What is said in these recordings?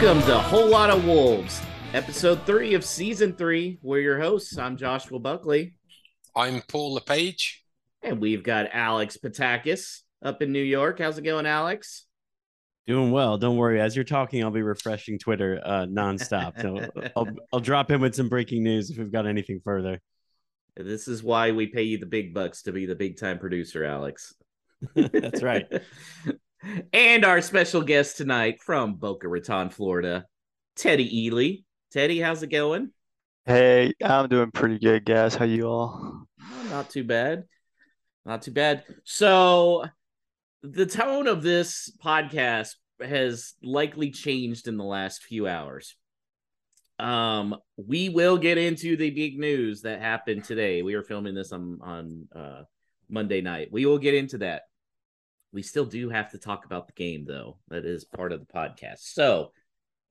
Welcome to A Whole Lot of Wolves, episode three of season three. We're your hosts. I'm Joshua Buckley. I'm Paul LePage. And we've got Alex Patakis up in New York. How's it going, Alex? Doing well. Don't worry. As you're talking, I'll be refreshing Twitter uh, nonstop. So I'll, I'll drop in with some breaking news if we've got anything further. This is why we pay you the big bucks to be the big time producer, Alex. That's right. and our special guest tonight from Boca Raton, Florida, Teddy Ely. Teddy, how's it going? Hey, I'm doing pretty good, guys. How you all? not too bad. Not too bad. So, the tone of this podcast has likely changed in the last few hours. Um, we will get into the big news that happened today. We are filming this on on uh, Monday night. We will get into that. We still do have to talk about the game, though. That is part of the podcast. So,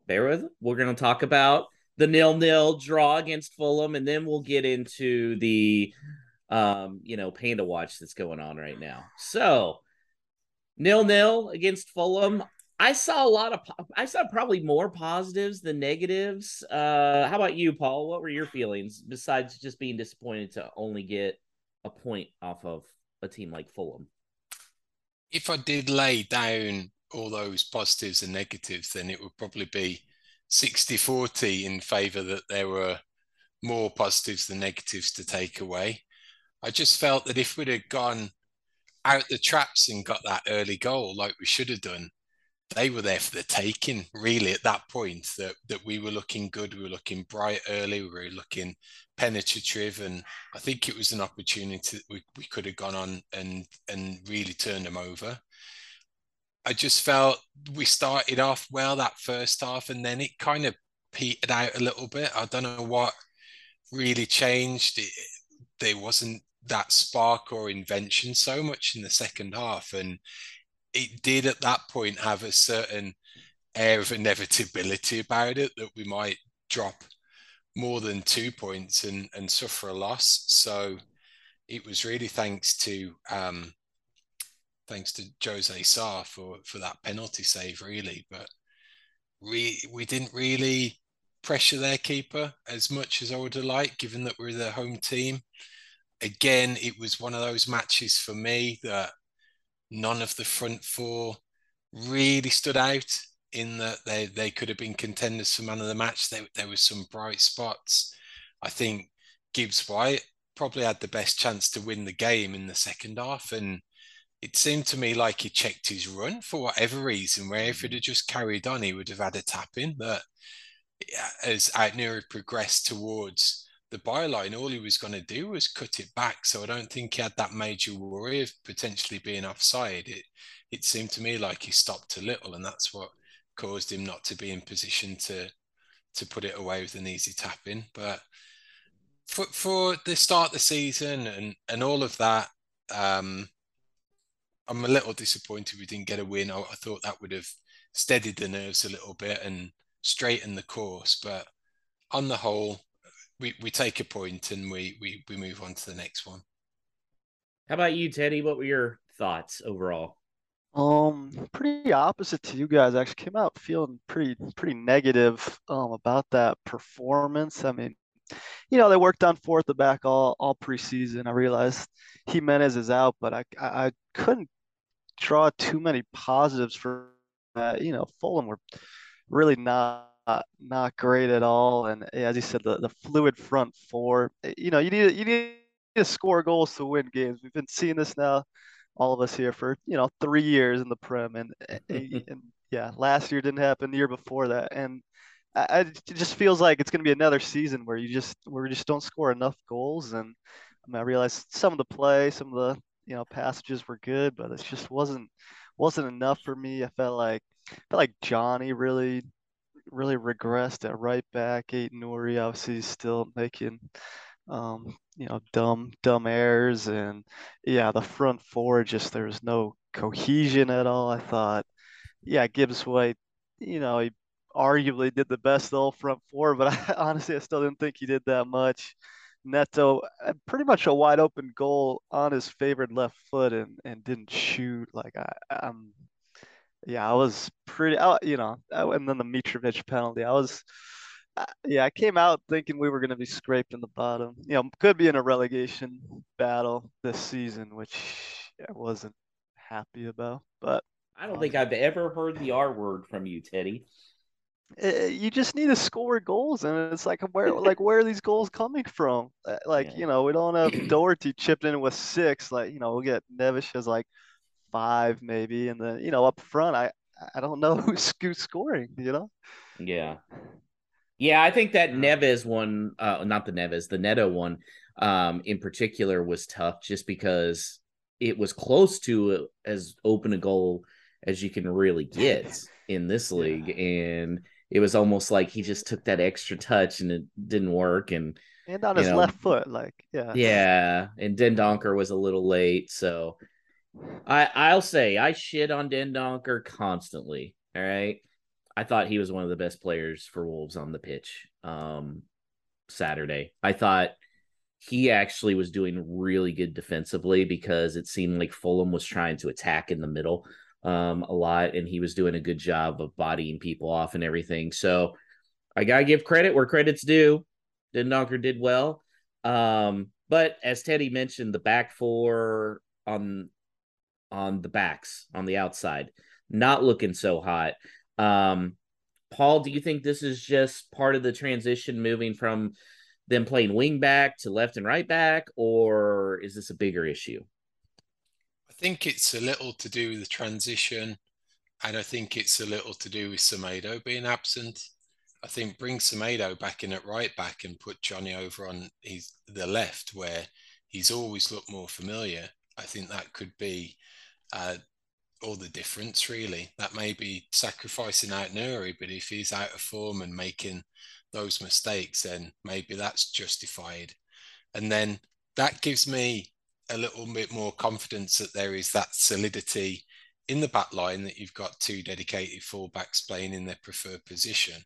bear with. We're going to talk about the nil nil draw against Fulham, and then we'll get into the um, you know, Panda Watch that's going on right now. So, nil nil against Fulham. I saw a lot of I saw probably more positives than negatives. Uh how about you, Paul? What were your feelings besides just being disappointed to only get a point off of a team like Fulham? If I did lay down all those positives and negatives, then it would probably be 60-40 in favor that there were more positives than negatives to take away. I just felt that if we'd have gone out the traps and got that early goal like we should have done, they were there for the taking, really, at that point that, that we were looking good, we were looking bright early, we were looking penetrative, and I think it was an opportunity that we, we could have gone on and and really turned them over. I just felt we started off well that first half, and then it kind of petered out a little bit. I don't know what really changed. It, there wasn't that spark or invention so much in the second half, and it did at that point have a certain air of inevitability about it that we might drop more than two points and, and suffer a loss. So it was really thanks to um, thanks to Jose Sa for for that penalty save, really. But we we didn't really pressure their keeper as much as I would have liked, given that we're the home team. Again, it was one of those matches for me that none of the front four really stood out in that they, they could have been contenders for man of the match. There, there was some bright spots. I think Gibbs White probably had the best chance to win the game in the second half. And it seemed to me like he checked his run for whatever reason, where if it had just carried on, he would have had a tap in. But as Aït-Nouri progressed towards the byline, all he was going to do was cut it back. So I don't think he had that major worry of potentially being offside. It it seemed to me like he stopped a little, and that's what caused him not to be in position to to put it away with an easy tap in. But for for the start of the season and and all of that, um, I'm a little disappointed we didn't get a win. I, I thought that would have steadied the nerves a little bit and straightened the course. But on the whole, we, we take a point and we, we we move on to the next one. How about you, Teddy? What were your thoughts overall? Um, pretty opposite to you guys. Actually, came out feeling pretty pretty negative um about that performance. I mean, you know, they worked on fourth the back all all preseason. I realized Jimenez is out, but I I, I couldn't draw too many positives for that. You know, Fulham were really not not, great at all. And as you said, the, the fluid front four. Eh, you know, you need you need to score goals to win games. We've been seeing this now, all of us here for you know three years in the Prem, and, eh, eh, and yeah, last year didn't happen. The year before that, and I, it just feels like it's going to be another season where you just where we just don't score enough goals. And I, mean, I realized some of the play, some of the you know passages were good, but it just wasn't wasn't enough for me. I felt like I felt like Johnny really really regressed at right back. Aït-Nouri obviously still making um, you know dumb dumb errors, and yeah, the front four just there was no cohesion at all. I thought, yeah, Gibbs White, you know, he arguably did the best of all front four, but I, honestly I still didn't think he did that much. Neto, uh, pretty much a wide open goal on his favored left foot and, and didn't shoot. Like I, I'm Yeah, I was pretty, I, you know, and then the Mitrovic penalty. I was, yeah, I came out thinking we were going to be scraping the bottom. You know, could be in a relegation battle this season, which I wasn't happy about. But I don't think I've ever heard the R word from you, Teddy. Uh, you just need to score goals, and it's like where like where are these goals coming from? Uh, like yeah. you know, we don't have Doherty chipped in with six. Like you know, we'll get Neves as like five maybe, and then you know up front, I I don't know who's, who's scoring. You know. Yeah. Yeah, I think that Neves one, uh, not the Neves, the Neto one, um, in particular was tough just because it was close to as open a goal as you can really get in this league, yeah. and it was almost like he just took that extra touch and it didn't work and and on his know, left foot like yeah yeah and dendoncker was a little late so i i'll say i shit on dendoncker constantly all right i thought he was one of the best players for wolves on the pitch um saturday i thought he actually was doing really good defensively because it seemed like fulham was trying to attack in the middle um, a lot, and he was doing a good job of bodying people off and everything. So I gotta give credit where credit's due. Dendoncker did well. Um, but as Teddy mentioned, the back four on on the backs on the outside, not looking so hot. Um, Paul, do you think this is just part of the transition moving from them playing wing back to left and right back, or is this a bigger issue? I think it's a little to do with the transition, and I think it's a little to do with Semedo being absent. I think bring Semedo back in at right back and put Johnny over on his the left where he's always looked more familiar. I think that could be uh, all the difference really. That may be sacrificing Aït-Nouri, but if he's out of form and making those mistakes, then maybe that's justified. And then that gives me a little bit more confidence that there is that solidity in the back line that you've got two dedicated fullbacks playing in their preferred position.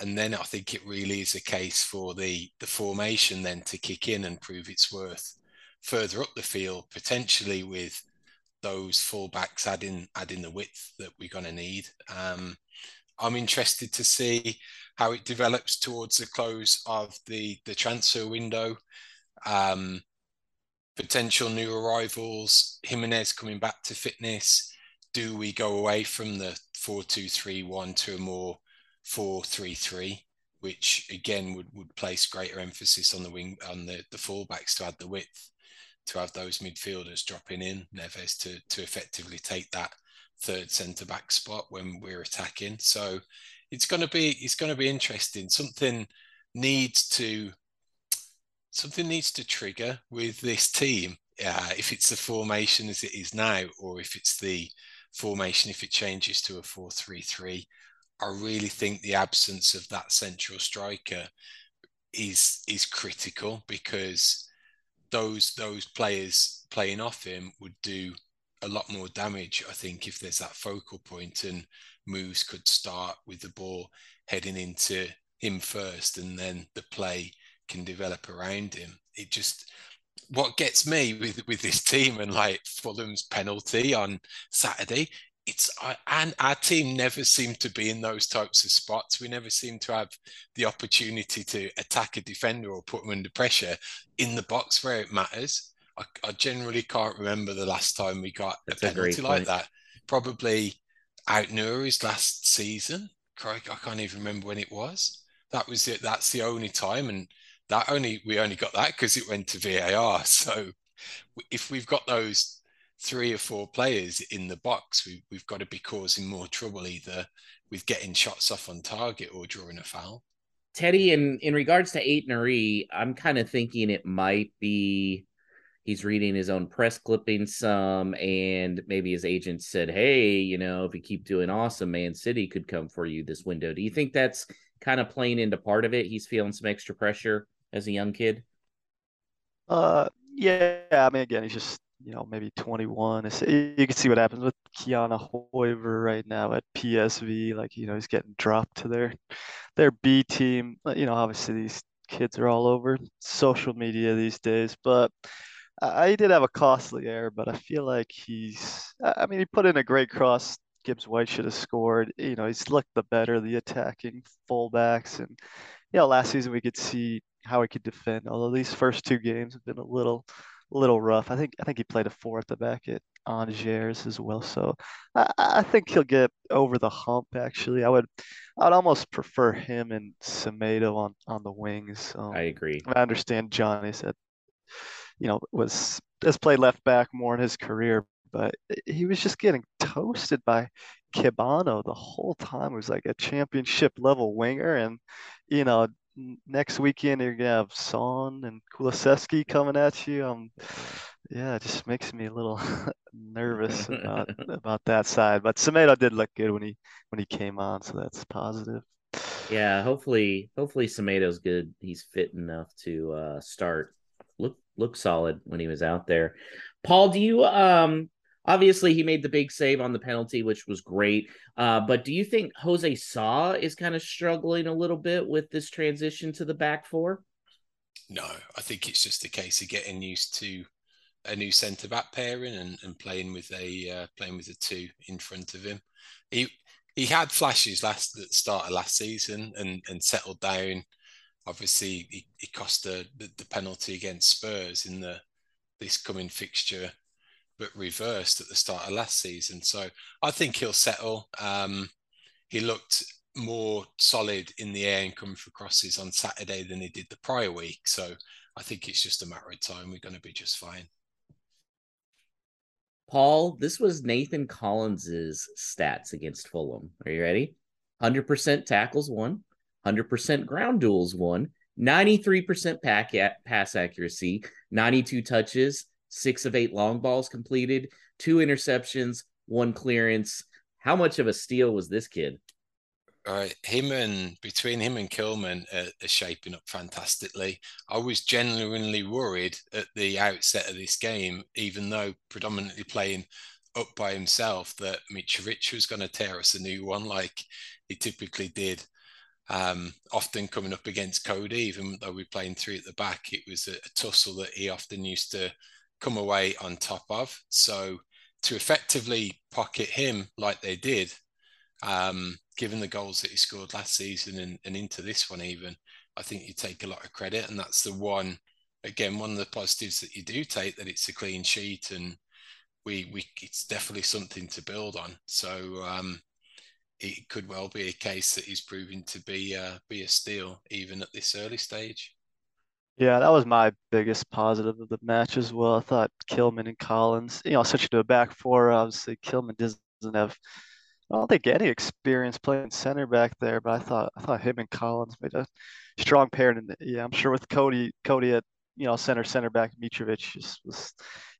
And then I think it really is a case for the the formation then to kick in and prove its worth further up the field, potentially with those fullbacks adding adding the width that we're going to need. Um, I'm interested to see how it develops towards the close of the the transfer window. Um, potential new arrivals, Jimenez coming back to fitness. Do we go away from the 4 2 3 1 to a more 4 3 3, which again would, would place greater emphasis on the wing on the, the fullbacks to add the width, to have those midfielders dropping in, Neves to to effectively take that third centre back spot when we're attacking. So it's gonna be it's gonna be interesting. Something needs to something needs to trigger with this team. Uh, if it's the formation as it is now, or if it's the formation if it changes to a 4-3-3, I really think the absence of that central striker is is critical because those those players playing off him would do a lot more damage. I think if there's that focal point and moves could start with the ball heading into him first, and then the play can develop around him. It just what gets me with with this team and like Fulham's penalty on Saturday. It's and our team never seemed to be in those types of spots. We never seemed to have the opportunity to attack a defender or put them under pressure in the box where it matters. I, I generally can't remember the last time we got That's a penalty a like that. Probably Aït-Nouri's last season. Craig, I can't even remember when it was. That was it. That's the only time, and that only we only got that because it went to VAR. So if we've got those three or four players in the box, we, we've got to be causing more trouble either with getting shots off on target or drawing a foul. Teddy, in in regards to Aït-Nouri, I'm kind of thinking it might be he's reading his own press clipping some, and maybe his agent said, "Hey, you know, if you keep doing awesome, Man City could come for you this window." Do you think that's kind of playing into part of it? He's feeling some extra pressure as a young kid? Uh, yeah. I mean, again, he's just you know maybe 21. It's, you can see what happens with Ki-Jana Hoever right now at PSV. Like you know, he's getting dropped to their their B team. You know, obviously these kids are all over social media these days, but. I did have a costly error, but I feel like he's. I mean, he put in a great cross Gibbs White should have scored. You know, he's looked the better, the attacking fullbacks, and you know, last season we could see how he could defend. Although these first two games have been a little, little rough. I think I think he played a four at the back at Angers as well. So I, I think he'll get over the hump. Actually, I would, I'd almost prefer him and Semedo on on the wings. Um, I agree. I understand Johnny said, you know, was has played left back more in his career, but he was just getting toasted by Kebano the whole time. He was like a championship level winger, and you know, next weekend you're gonna have Son and Kulusevski coming at you. Um, yeah, it just makes me a little nervous about about that side. But Semedo did look good when he when he came on, so that's positive. Yeah, hopefully, hopefully Semedo's good. He's fit enough to uh, start. Look look solid when he was out there. Paul, do you um obviously he made the big save on the penalty, which was great. Uh, but do you think Jose Sa is kind of struggling a little bit with this transition to the back four? No, I think it's just a case of getting used to a new centre back pairing and, and playing with a uh, playing with a two in front of him. He he had flashes last at the start of last season and and settled down. Obviously, he, he cost the, the, the penalty against Spurs in the this coming fixture, but reversed at the start of last season. So I think he'll settle. Um, he looked more solid in the air and coming for crosses on Saturday than he did the prior week. So I think it's just a matter of time. We're going to be just fine. Paul, this was Nathan Collins's stats against Fulham. Are you ready? 100% tackles won, 100% ground duels won, 93% pack pass accuracy, 92 touches, six of eight long balls completed, two interceptions, one clearance. How much of a steal was this kid? Right, him and between him and Kilman are, are, shaping up fantastically. I was genuinely worried at the outset of this game, even though predominantly playing up by himself, that Mitrovic was going to tear us a new one like he typically did. Um, often coming up against Cody, even though we're playing three at the back, it was a, a tussle that he often used to come away on top of. So to effectively pocket him like they did, um, given the goals that he scored last season and, and into this one, even, I think you take a lot of credit. And that's the one, again, one of the positives that you do take that it's a clean sheet and we, we it's definitely something to build on. So, um, it could well be a case that he's proving to be uh, be a steal even at this early stage. Yeah, that was my biggest positive of the match as well. I thought Kilman and Collins, you know, switching to a back four. Obviously, Kilman doesn't have I don't think any experience playing center back there, but I thought I thought him and Collins made a strong pair. And yeah, I'm sure with Cody, Cody at you know center center back, Mitrovic just was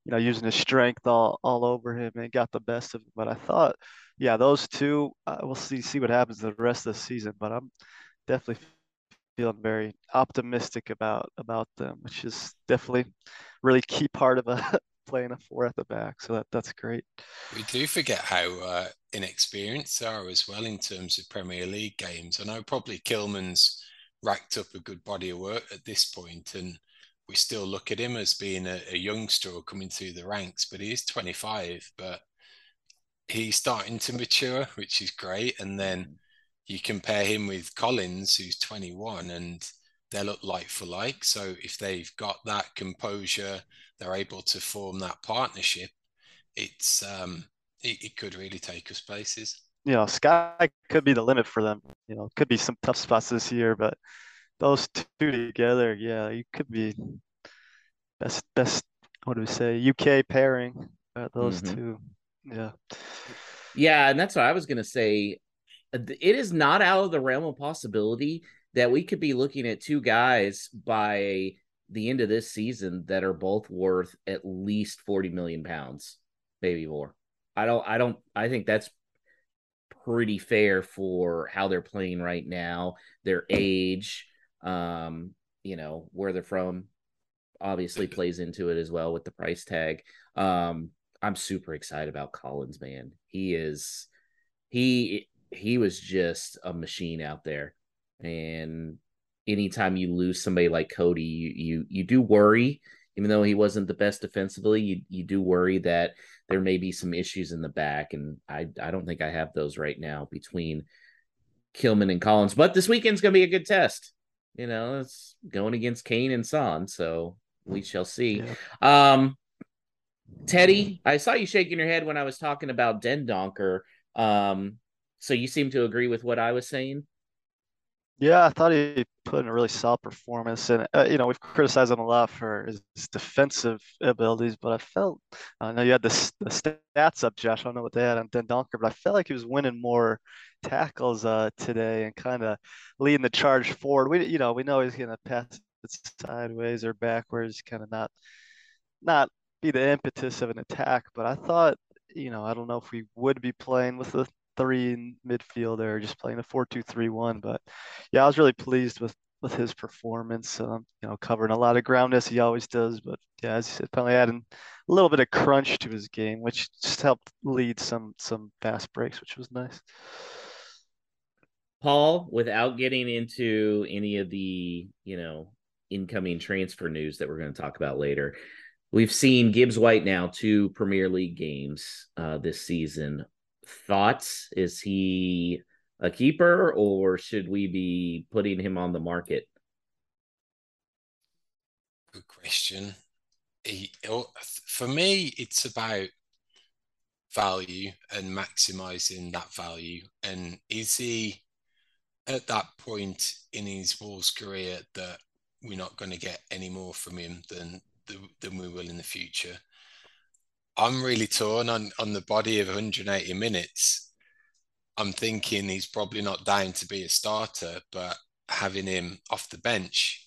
you know using his strength all all over him and got the best of him. But I thought, yeah, those two, uh, we'll see see what happens the rest of the season. But I'm definitely feeling very optimistic about about them, which is definitely really key part of a playing a four at the back. So that that's great. We do forget how uh, inexperienced they are as well in terms of Premier League games. I know probably Kilman's racked up a good body of work at this point, and we still look at him as being a, a youngster or coming through the ranks, but he is 25, but he's starting to mature, which is great. And then you compare him with Collins, who's 21, and they look like for like. So if they've got that composure, they're able to form that partnership. It's um, it, it could really take us places. You know, sky could be the limit for them. You know, could be some tough spots this year, but those two together, yeah, you could be best best. What do we say? UK pairing. Uh, those mm-hmm. two, yeah. Yeah, and that's what I was gonna say. It is not out of the realm of possibility that we could be looking at two guys by the end of this season that are both worth at least 40 million pounds, maybe more. I don't, I don't, I think that's pretty fair for how they're playing right now, their age, um, you know, where they're from obviously plays into it as well with the price tag. Um, I'm super excited about Collins, man. He is, he, he was just a machine out there. And anytime you lose somebody like Cody, you you you do worry even though he wasn't the best defensively, you, you do worry that there may be some issues in the back. And I, I don't think I have those right now between Kilman and Collins. But this weekend's going to be a good test. You know, it's going against Kane and Son. So we shall see. Yeah. Um, Teddy, I saw you shaking your head when I was talking about Dendoncker. Um, so you seem to agree with what I was saying? Yeah, I thought he put in a really solid performance, and uh, you know we've criticized him a lot for his, defensive abilities, but I felt I know you had the, the stats up, Josh. I don't know what they had on Dendoncker, but I felt like he was winning more tackles uh, today and kind of leading the charge forward. We you know we know he's going to pass it sideways or backwards, kind of not not be the impetus of an attack. But I thought you know I don't know if we would be playing with the three in midfield or just playing a four-two-three-one. But yeah, I was really pleased with with his performance. Um, you know, covering a lot of ground as he always does. But yeah, as you said, finally adding a little bit of crunch to his game, which just helped lead some some fast breaks, which was nice. Paul, without getting into any of the you know incoming transfer news that we're going to talk about later. We've seen Gibbs White now two Premier League games uh, this season thoughts? Is he a keeper or should we be putting him on the market? Good question. He, for me, it's about value and maximizing that value. And is he at that point in his Wolves career that we're not going to get any more from him than than we will in the future? I'm really torn on on the body of 180 minutes. I'm thinking he's probably not down to be a starter, but having him off the bench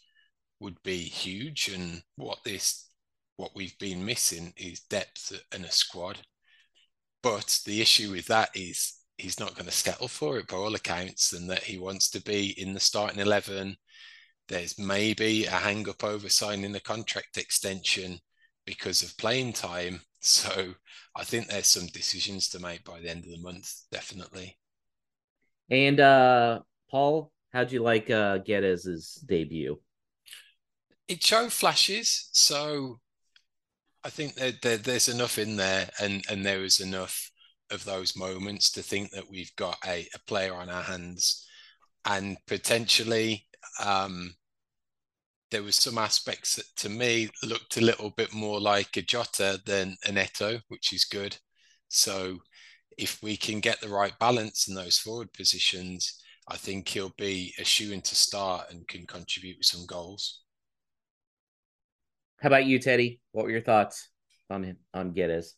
would be huge. And what this what we've been missing is depth in a squad. But the issue with that is he's not going to settle for it by all accounts, and that he wants to be in the starting eleven. There's maybe a hang up over signing the contract extension because of playing time. So I think there's some decisions to make by the end of the month, definitely. And uh Paul, how'd you like uh Guedes' debut? It showed flashes, so I think that there, there's enough in there, and and there is enough of those moments to think that we've got a, a player on our hands, and potentially um, there was some aspects that to me looked a little bit more like a Jota than a Neto, which is good. So if we can get the right balance in those forward positions, I think he'll be a shoe in to start and can contribute with some goals. How about you, Teddy? What were your thoughts on him on Guedes?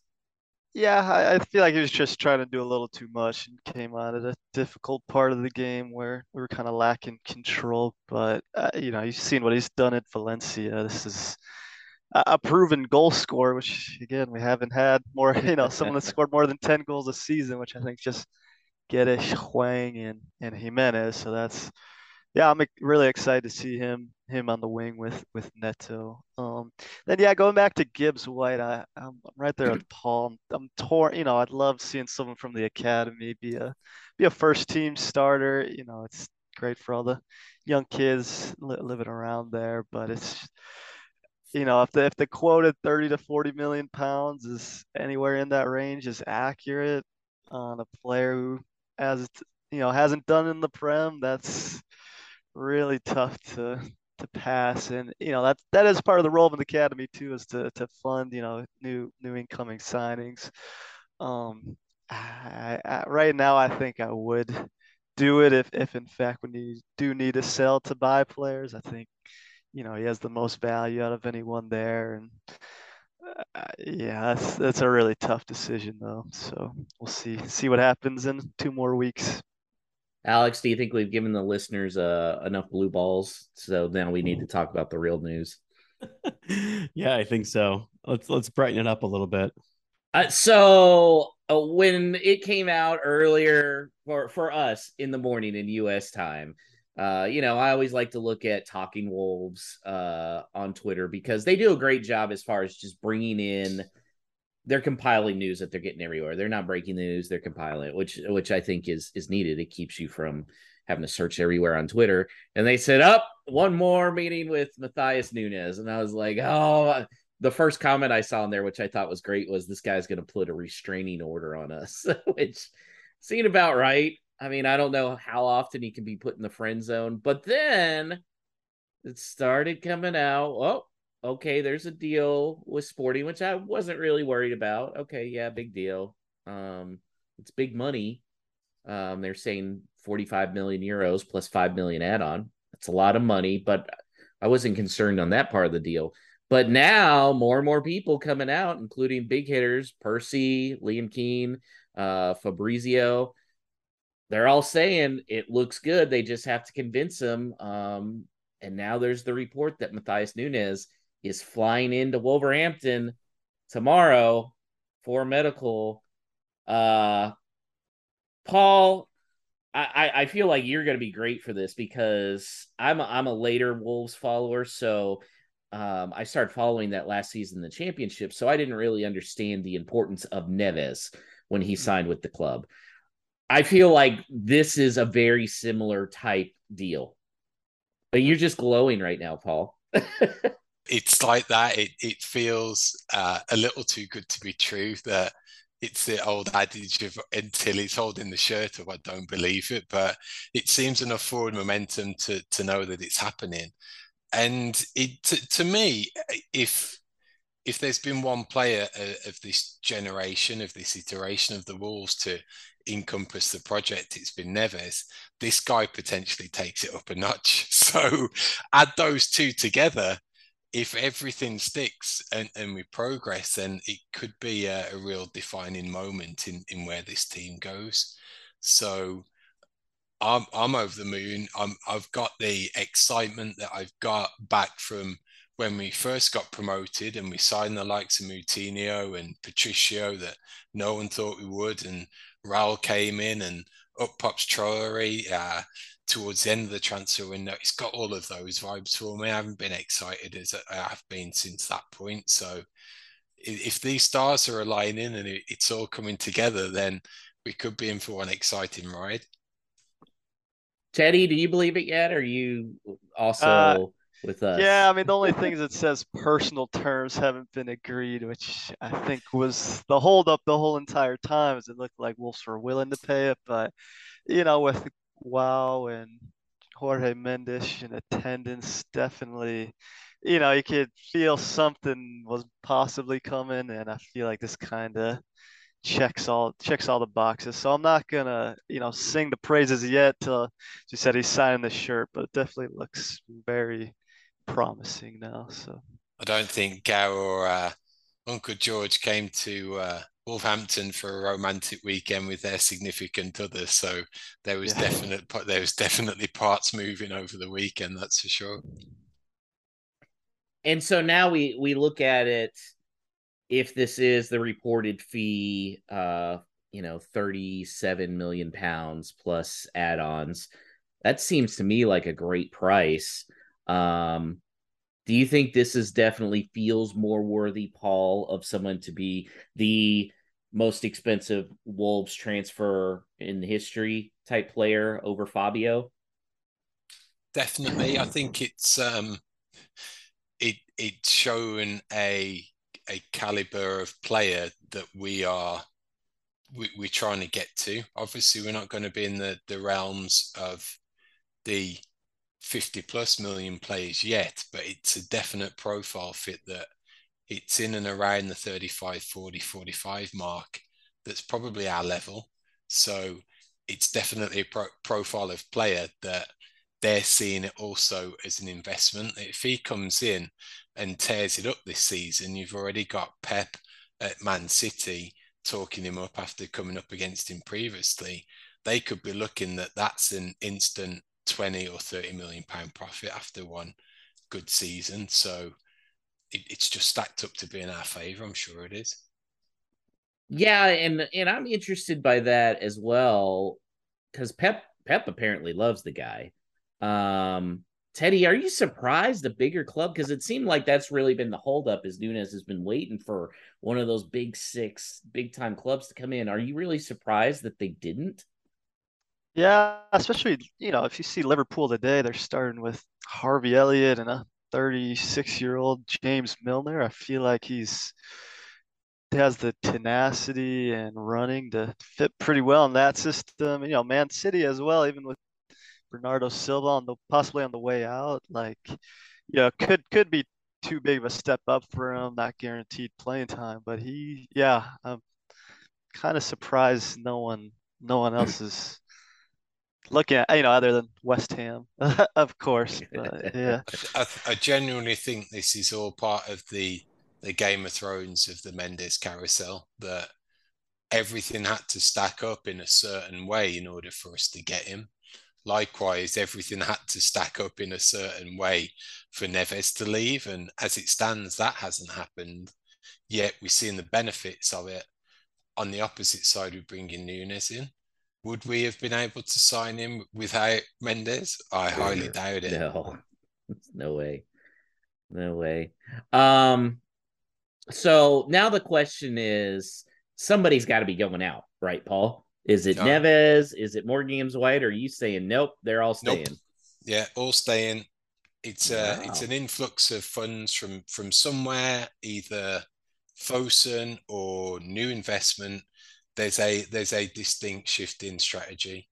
Yeah, I, I, feel like he was just trying to do a little too much and came out at a difficult part of the game where we were kind of lacking control. But uh, you know, you've seen what he's done at Valencia. This is a, a proven goal scorer, which again we haven't had more. You know, someone that scored more than ten goals a season, which I think just Guedes, Hwang, and and Jimenez. So that's yeah, I'm really excited to see him him on the wing with with Neto. Um, then yeah, going back to Gibbs White, I I'm right there with Paul. I'm torn. You know, I'd love seeing someone from the academy be a be a first team starter. You know, it's great for all the young kids li- living around there, but it's you know if the if the quoted 30 to 40 million pounds is anywhere in that range is accurate on a player who has you know hasn't done in the prem that's really tough to to pass. And you know that that is part of the role of an academy too is to to fund you know new new incoming signings. Um I, I, right now i think i would do it if if in fact when you do need to sell to buy players i think you know he has the most value out of anyone there. And uh, yeah that's that's a really tough decision though. So we'll see see what happens in two more weeks Alex, do you think we've given the listeners uh, enough blue balls? So now we need to talk about the real news. yeah, I think so. Let's let's brighten it up a little bit. Uh, so uh, when it came out earlier for for us in the morning in U.S. time, uh, you know, I always like to look at Talking Wolves uh, on Twitter because they do a great job as far as just bringing in they're compiling news that they're getting everywhere. They're not breaking the news; they're compiling it, which which I think is is needed. It keeps you from having to search everywhere on Twitter. And they said, "Up oh, one more meeting with Matheus Nunes," and I was like, "Oh, the first comment I saw in there, which I thought was great, was this guy's going to put a restraining order on us, which seemed about right. I mean, I don't know how often he can be put in the friend zone, but then it started coming out. Oh, okay, there's a deal with Sporting, which I wasn't really worried about. Okay, yeah, big deal. Um, it's big money. Um, they're saying 45 million euros plus 5 million add-on. That's a lot of money, but I wasn't concerned on that part of the deal. But now more and more people coming out, including big hitters, Percy, Liam Keen, uh, Fabrizio. They're all saying it looks good. They just have to convince them. Um, and now there's the report that Matthias Nunes is flying into Wolverhampton tomorrow for medical. Uh, Paul, I, I feel like you're going to be great for this because I'm a, I'm a later Wolves follower, so um, I started following that last season in the championship, so I didn't really understand the importance of Neves when he signed with the club. I feel like this is a very similar type deal. But you're just glowing right now, Paul. it's like that. It it feels uh, a little too good to be true that it's the old adage of until he's holding the shirt up, I don't believe it. But it seems enough forward momentum to to know that it's happening. And it to, to me, if if there's been one player uh, of this generation, of this iteration of the Wolves to encompass the project, it's been Neves. This guy potentially takes it up a notch. So add those two together, if everything sticks and, and we progress, then it could be a, a, real defining moment in, in where this team goes. So I'm I'm over the moon. I'm I've got the excitement that I've got back from when we first got promoted and we signed the likes of Moutinho and Patricio that no one thought we would, and Raul came in and up pops Traore. Uh, towards the end of the transfer window. It's got all of those vibes for me. I haven't been excited as I have been since that point. So if these stars are aligning and it's all coming together, then we could be in for an exciting ride. Teddy, do you believe it yet? Or are you also uh, with us? Yeah, I mean, the only thing is it says personal terms haven't been agreed, which I think was the holdup the whole entire time. Is it looked like Wolves were willing to pay it, but you know, with Wow and Jorge Mendes in attendance definitely you know you could feel something was possibly coming and I feel like this kind of checks all checks all the boxes. So I'm not gonna you know sing the praises yet till you said he's signing the shirt but it definitely looks very promising now so. I don't think Guo or uh, Uncle George came to uh, Wolverhampton for a romantic weekend with their significant other. So there was yeah. definite there was definitely parts moving over the weekend. That's for sure. And so now we we look at it. If this is the reported fee, uh, you know, thirty-seven million pounds plus add-ons, that seems to me like a great price. Um, do you think this is definitely feels more worthy, Paul, of someone to be the most expensive Wolves transfer in the history type player over Fabio? Definitely, I think it's um, it it's showing a a caliber of player that we are we, we're trying to get to. Obviously, we're not going to be in the the realms of the 50 plus million players yet, but it's a definite profile fit that it's in and around the 35, 40, 45 mark. That's probably our level. So it's definitely a pro- profile of player that they're seeing it also as an investment. If he comes in and tears it up this season, you've already got Pep at Man City talking him up after coming up against him previously. They could be looking that that's an instant 20 or 30 million pound profit after one good season. So it, it's just stacked up to be in our favor. I'm sure it is. Yeah, and and I'm interested by that as well because Pep Pep apparently loves the guy. Um, Teddy, are you surprised a bigger club? Because it seemed like that's really been the holdup. Is Nunes has been waiting for one of those big six, big time clubs to come in. Are you really surprised that they didn't? Yeah, especially you know if you see Liverpool today, they're starting with Harvey Elliott and a 36 year old James Milner. I feel like he's has the tenacity and running to fit pretty well in that system. You know, Man City as well, even with Bernardo Silva on the possibly on the way out. Like, you know, could could be too big of a step up for him, not guaranteed playing time. But he, yeah, I'm kind of surprised no one no one else is looking at you know other than West Ham, of course. But, yeah, I, I, genuinely think this is all part of the the Game of Thrones of the Mendes carousel that everything had to stack up in a certain way in order for us to get him. Likewise, everything had to stack up in a certain way for Neves to leave, and as it stands, that hasn't happened. Yet we're seeing the benefits of it. On the opposite side, we bring in Nunes in would we have been able to sign him without Mendes? I highly doubt it. No, no way, no way. Um, so now the question is, somebody's got to be going out, right, Paul? Is it Neves? Is it Morgan Gibbs White? Or are you saying nope? They're all staying. Nope. Yeah, all staying. It's a wow. it's an influx of funds from from somewhere, either Fosun or new investment there's a there's a distinct shift in strategy.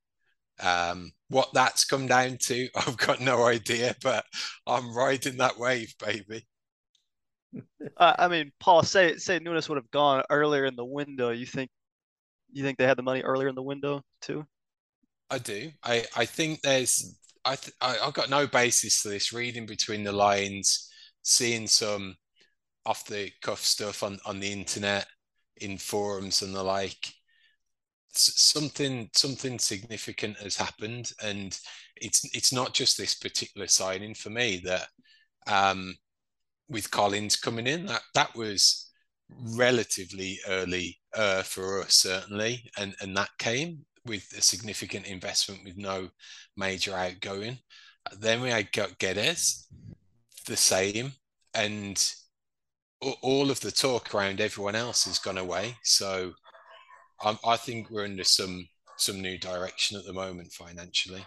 Um, what that's come down to, I've got no idea, but I'm riding that wave, baby. Uh, I mean, Paul, say say Nunes would have gone earlier in the window. You think you think they had the money earlier in the window too? I do. I I think there's I th- I I've got no basis for this. Reading between the lines, seeing some off the cuff stuff on on the internet in forums and the like something something significant has happened. And it's it's not just this particular signing for me that um with collins coming in that that was relatively early uh, for us certainly. And and that came with a significant investment with no major outgoing. Then we had got Guedes the same. And all of the talk around everyone else has gone away. So I, I think we're under some some new direction at the moment financially.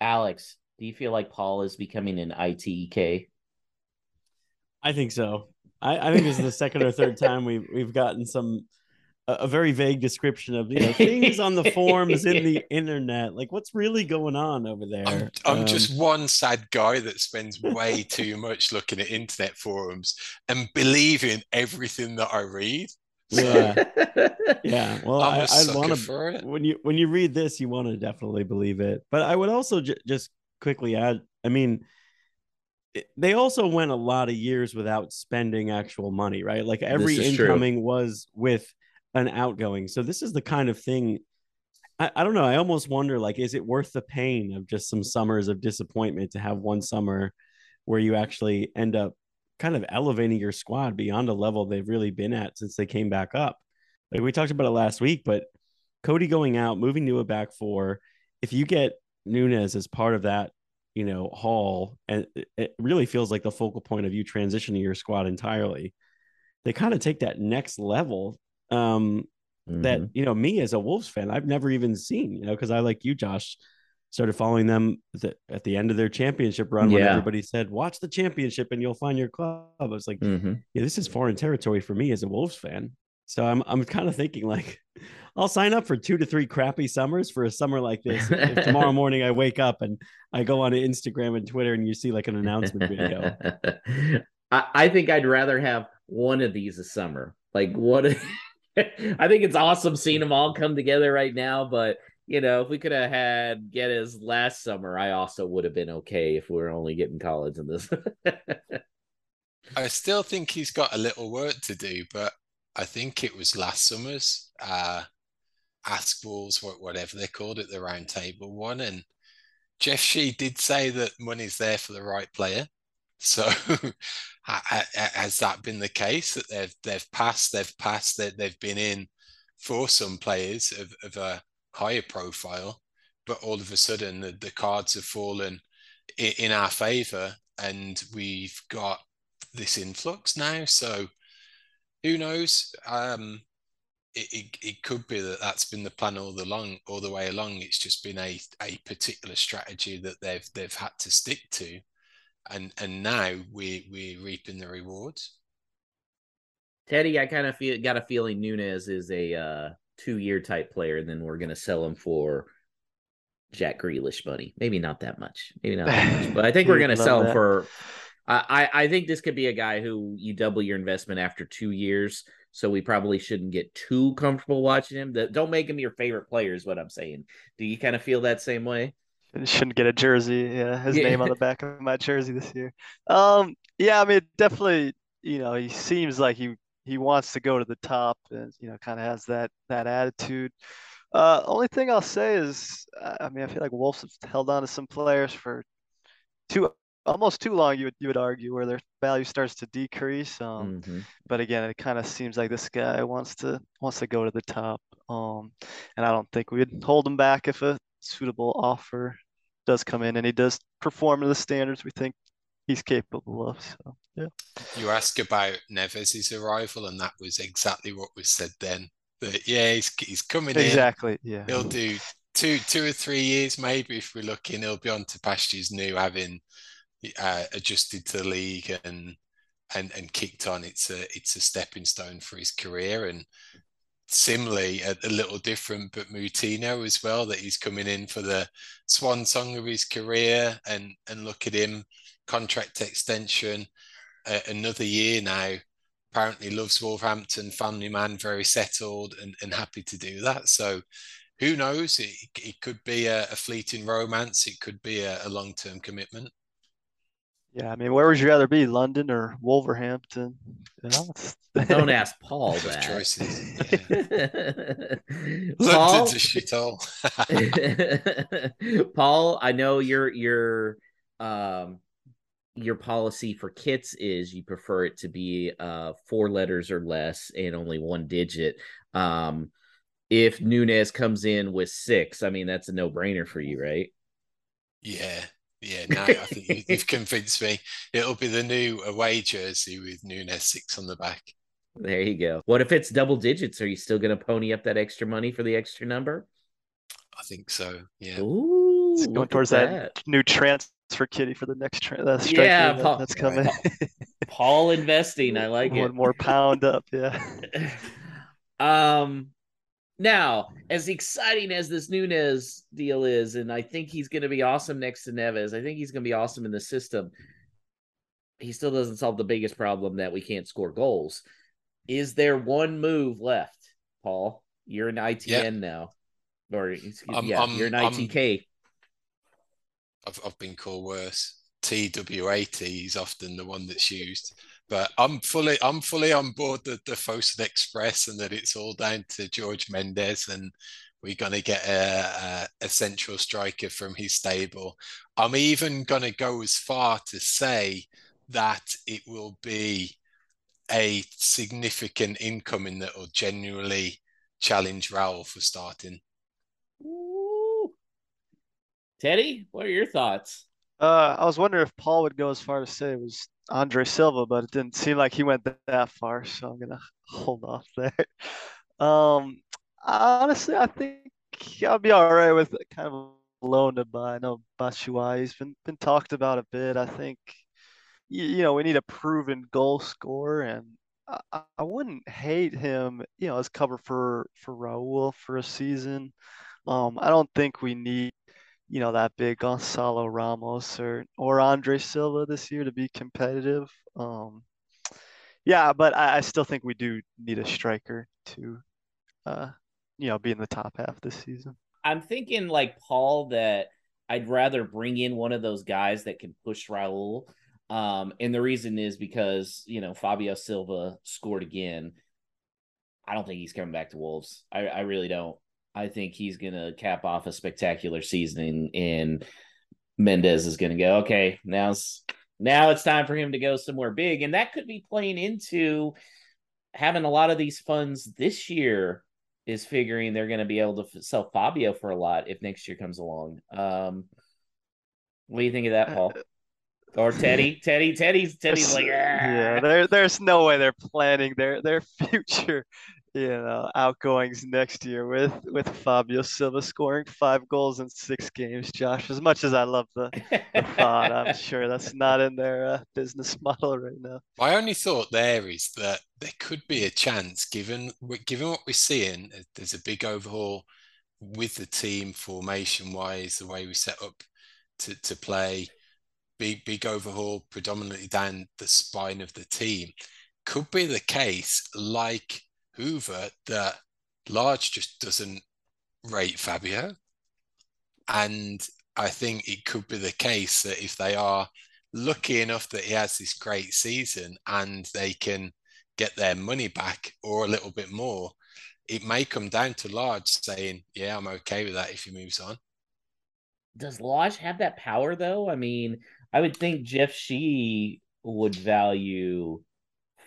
Alex, do you feel like Paul is becoming an ITK? I think so. I, I think this is the second or third time we've we've gotten some a, very vague description of you know things on the forums in the internet. Like what's really going on over there? I'm, I'm um, just one sad guy that spends way too much looking at internet forums and believing everything that I read. So, yeah, yeah. Well, I, I want to when you when you read this, you want to definitely believe it. But I would also j- just quickly add. I mean, they also went a lot of years without spending actual money, right? Like every incoming true. was with an outgoing. So this is the kind of thing I, I don't know. I almost wonder like, is it worth the pain of just some summers of disappointment to have one summer where you actually end up kind of elevating your squad beyond a level they've really been at since they came back up? Like we talked about it last week, but Cody going out, moving to a back four, if you get Nunes as part of that, you know, haul, and eh, it really feels like the focal point of you transitioning your squad entirely. They kind of take that next level um, mm-hmm. that you know me as a Wolves fan, I've never even seen. You know, because I like you, Josh, started following them the, at the end of their championship run yeah. when everybody said, "Watch the championship and you'll find your club." I was like, mm-hmm. "Yeah, this is foreign territory for me as a Wolves fan." So I'm I'm kind of thinking like, I'll sign up for two to three crappy summers for a summer like this. if tomorrow morning I wake up and I go on Instagram and Twitter and you see like an announcement video. I, I think I'd rather have one of these a summer. Like what I think it's awesome seeing them all come together right now. But you know, if we could have had Guedes last summer, I also would have been okay if we were only getting college in this. I still think he's got a little work to do, but I think it was last summer's uh, Ask balls, whatever they're called at the round table one, and Jeff Shi did say that money's there for the right player. So has that been the case that they've they've passed, they've passed, that they've been in for some players of, of a higher profile, but all of a sudden the, the cards have fallen in, in our favour and we've got this influx now. So who knows? Um, it, it, it could be that that's been the plan all the long all the way along. It's just been a, a particular strategy that they've they've had to stick to and and now we we're reaping the rewards. Teddy, I kind of feel got a feeling Nunes is a uh, two year type player, and then we're gonna sell him for Jack Grealish money. Maybe not that much. Maybe not that much. But I think we're gonna sell him for I, I think this could be a guy who you double your investment after two years. So we probably shouldn't get too comfortable watching him. Don't make him your favorite player, is what I'm saying. Do you kind of feel that same way? Shouldn't get a jersey. Yeah, his yeah. name on the back of my jersey this year. Um, yeah, I mean, definitely. You know, he seems like he he wants to go to the top, and you know, kind of has that that attitude. Uh, only thing I'll say is, I mean, I feel like Wolves have held on to some players for too almost too long. You would you would argue where their value starts to decrease. Um, mm-hmm. but again, it kind of seems like this guy wants to wants to go to the top. Um, and I don't think we'd hold him back if a suitable offer does come in and he does perform to the standards we think he's capable of. So yeah. You ask about Neves' arrival, and that was exactly what was said then. That yeah, he's he's coming exactly, in. Exactly. Yeah. He'll do two two or three years maybe if we're looking. He'll be on to pastures new, having uh, adjusted to the league and and and kicked on. It's a it's a stepping stone for his career and similarly a, a, little different but Moutinho as well that he's coming in for the swan song of his career and and look at him contract extension uh, another year now apparently loves Wolverhampton family man very settled and, and happy to do that. So who knows? It, it could be a, a fleeting romance. It could be a, a long-term commitment yeah, I mean, where would you rather be, London or Wolverhampton? You know, Don't ask Paul that. Choices. Yeah. Paul, a shithole. Paul, I know your your um your policy for kits is you prefer it to be uh four letters or less and only one digit. Um, if Nunes comes in with six, I mean that's a no brainer for you, right? Yeah, yeah, no, I think you've convinced me. It'll be the new away jersey with Nunes six on the back. There you go. What if it's double digits? Are you still going to pony up that extra money for the extra number? I think so. Yeah. Ooh, it's going towards that. that. new transfer kitty for the next tra- yeah, Paul, that's coming. Paul investing. I like One it. One more pound up. Yeah. um, now, as exciting as this Nunes deal is, and I think he's going to be awesome next to Neves, I think he's going to be awesome in the system. He still doesn't solve the biggest problem that we can't score goals. Is there one move left, Paul? You're an ITN yeah. now, or excuse, I'm, yeah, I'm, you're an ITK. I've I've been called worse. TWAT is often the one that's used. But I'm fully I'm fully on board the, the Fosun Express and that it's all down to George Mendes and we're going to get a, a, a, central striker from his stable. I'm even going to go as far to say that it will be a significant incoming that will genuinely challenge Raul for starting. Ooh. Teddy, what are your thoughts? Uh, I was wondering if Paul would go as far to say it was Andre Silva, but it didn't seem like he went that far, so I'm gonna hold off there. Um, honestly, I think I'll be all right with kind of a loan to buy. I know Batshuayi has been been talked about a bit. I think you, you know we need a proven goal scorer, and I, I wouldn't hate him, you know, as cover for for Raul for a season. Um, I don't think we need you know, that big Gonzalo Ramos or or Andre Silva this year to be competitive. Um, yeah, but I, I still think we do need a striker to, uh, you know, be in the top half this season. I'm thinking like Paul that I'd rather bring in one of those guys that can push Raul. Um, and the reason is because you know Fabio Silva scored again. I don't think he's coming back to Wolves. I, I really don't. I think he's going to cap off a spectacular season, and Mendes is going to go, okay, now's now it's time for him to go somewhere big, and that could be playing into having a lot of these funds this year is figuring they're going to be able to sell Fabio for a lot if next year comes along. Um, what do you think of that, Paul? Or Teddy, Teddy, Teddy's Teddy's like, yeah, there, there's no way they're planning their their future you know outgoings next year with with Fabio Silva scoring five goals in six games. Josh, as much as I love the, the thought, I'm sure that's not in their uh, business model right now. My only thought there is that there could be a chance, given given what we're seeing. There's a big overhaul with the team formation wise, the way we set up to to play. Big big overhaul, predominantly down the spine of the team. Could be the case, like Hoover that Lage just doesn't rate Fabio. And I think it could be the case that if they are lucky enough that he has this great season and they can get their money back or a little bit more, it may come down to Lage saying, Yeah, I'm okay with that if he moves on. Does Lage have that power though? I mean, I would think Jeff Shi would value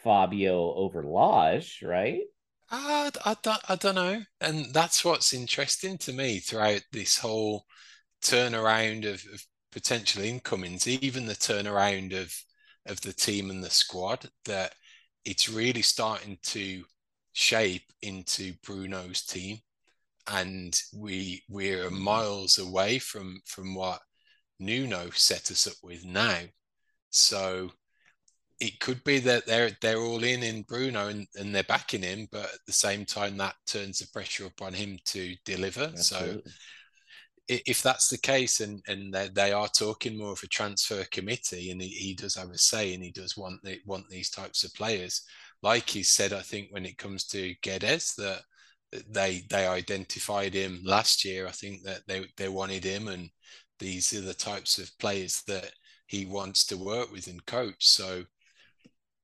Fabio over Lage, right? Ah, I, I, I don't know. And that's what's interesting to me throughout this whole turnaround of, of potential incomings, even the turnaround of of the team and the squad, that it's really starting to shape into Bruno's team. And we we're mm-hmm. miles away from from what Nuno set us up with now. So it could be that they're they're all in in Bruno and, and they're backing him, but at the same time that turns the pressure upon him to deliver. Absolutely. So if that's the case and and they are talking more of a transfer committee and he, he does have a say and he does want the, want these types of players like he said i think when it comes to Guedes that they they identified him last year i think that they they wanted him and these are the types of players that he wants to work with and coach so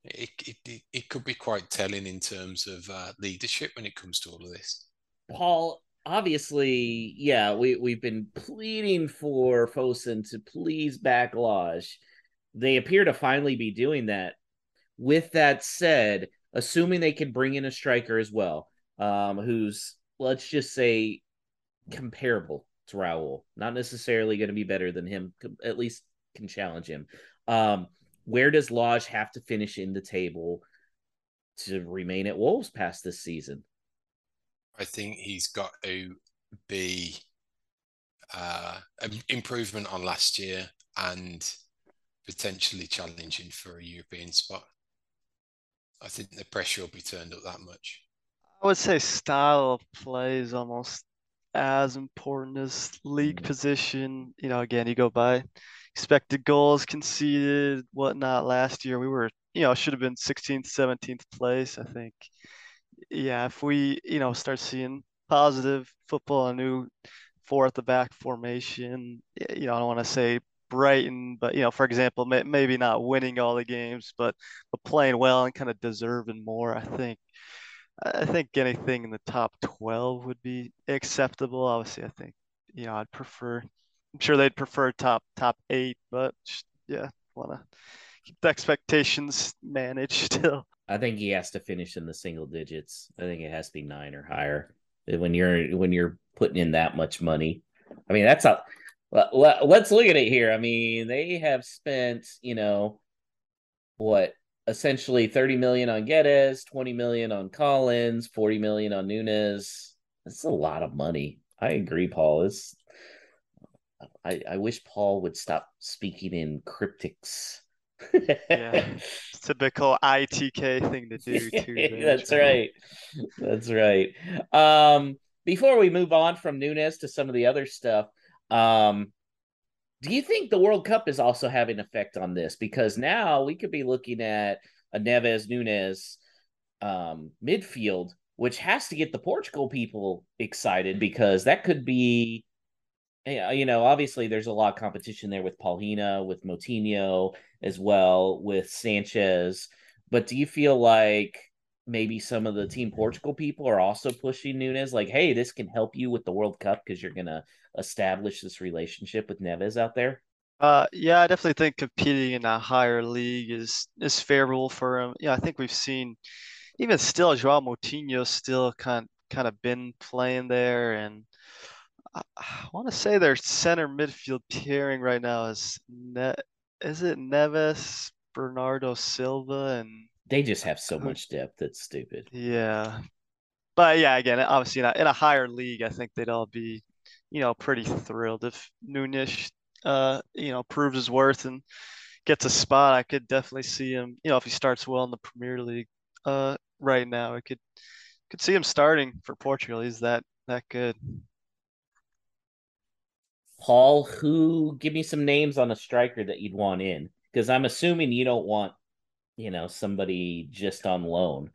it, it, it could be quite telling in terms of uh, leadership when it comes to all of this. Paul, obviously, yeah, we, we've been pleading for Fosun to please back Lage. They appear to finally be doing that. With that said, assuming they can bring in a striker as well, um, who's, let's just say, comparable to Raul, not necessarily going to be better than him, at least can challenge him. Um, where does Lage have to finish in the table to remain at Wolves past this season? I think he's got to be uh, an improvement on last year and potentially challenging for a European spot. I think the pressure will be turned up that much. I would say style of play is almost as important as league mm. position. You know, again, you go by expected goals conceded, whatnot. Last year, we were, you know, should have been 16th, 17th place. I think, yeah, if we, you know, start seeing positive football, a new four at the back formation, you know, I don't want to say Brighton, but you know, for example, may, maybe not winning all the games, but but playing well and kind of deserving more. I think, I think anything in the top 12 would be acceptable. Obviously, I think, you know, I'd prefer I'm sure they'd prefer top top eight, but yeah, want to keep the expectations managed still. I think he has to finish in the single digits. I think it has to be nine or higher when you're when you're putting in that much money. I mean, that's a let's look at it here. I mean, they have spent, you know, what essentially 30 million on Guedes, 20 million on Collins, 40 million on Nunes. That's a lot of money. I agree, Paul. It's I, I wish Paul would stop speaking in cryptics. yeah, typical ITK thing to do too. That's right. That's right. Um, before we move on from Nunes to some of the other stuff, um, do you think the World Cup is also having effect on this? Because now we could be looking at a Neves Nunes um, midfield, which has to get the Portugal people excited because that could be you know, obviously there's a lot of competition there with Palhinha, with Moutinho as well, with Sanches. But do you feel like maybe some of the Team Portugal people are also pushing Nunes like, hey, this can help you with the World Cup because you're gonna establish this relationship with Neves out there? Uh, yeah, I definitely think competing in a higher league is is favorable for him. Yeah, I think we've seen even still Joao Moutinho still kind kind of been playing there and I, want to say their center midfield pairing right now is ne- is it Neves, Bernardo Silva, and they just have so much depth. That's stupid. Yeah, but yeah, again, obviously in a, in a higher league, I think they'd all be, you know, pretty thrilled if Nunes, uh, you know, proves his worth and gets a spot. I could definitely see him, you know, if he starts well in the Premier League, uh, right now, I could could see him starting for Portugal. He's that that good. Paul, who give me some names on a striker that you'd want in? Because I'm assuming you don't want, you know, somebody just on loan.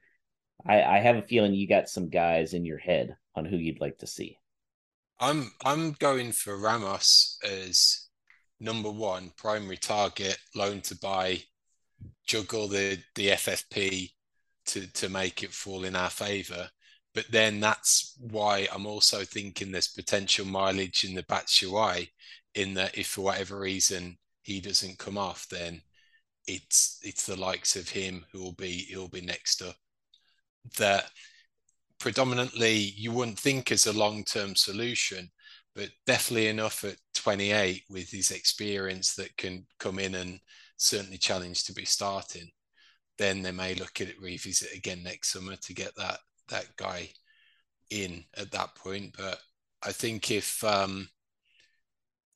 I, I have a feeling you got some guys in your head on who you'd like to see. I'm I'm going for Ramos as number one primary target, loan to buy, juggle the the FFP to to make it fall in our favour. But then that's why I'm also thinking there's potential mileage in the Batshuayi, in that if for whatever reason he doesn't come off, then it's it's the likes of him who will be he'll be next up. That predominantly you wouldn't think as a long-term solution, but definitely enough at 28 with his experience that can come in and certainly challenge to be starting. Then they may look at it revisit again next summer to get that that guy in at that point. But I think if um,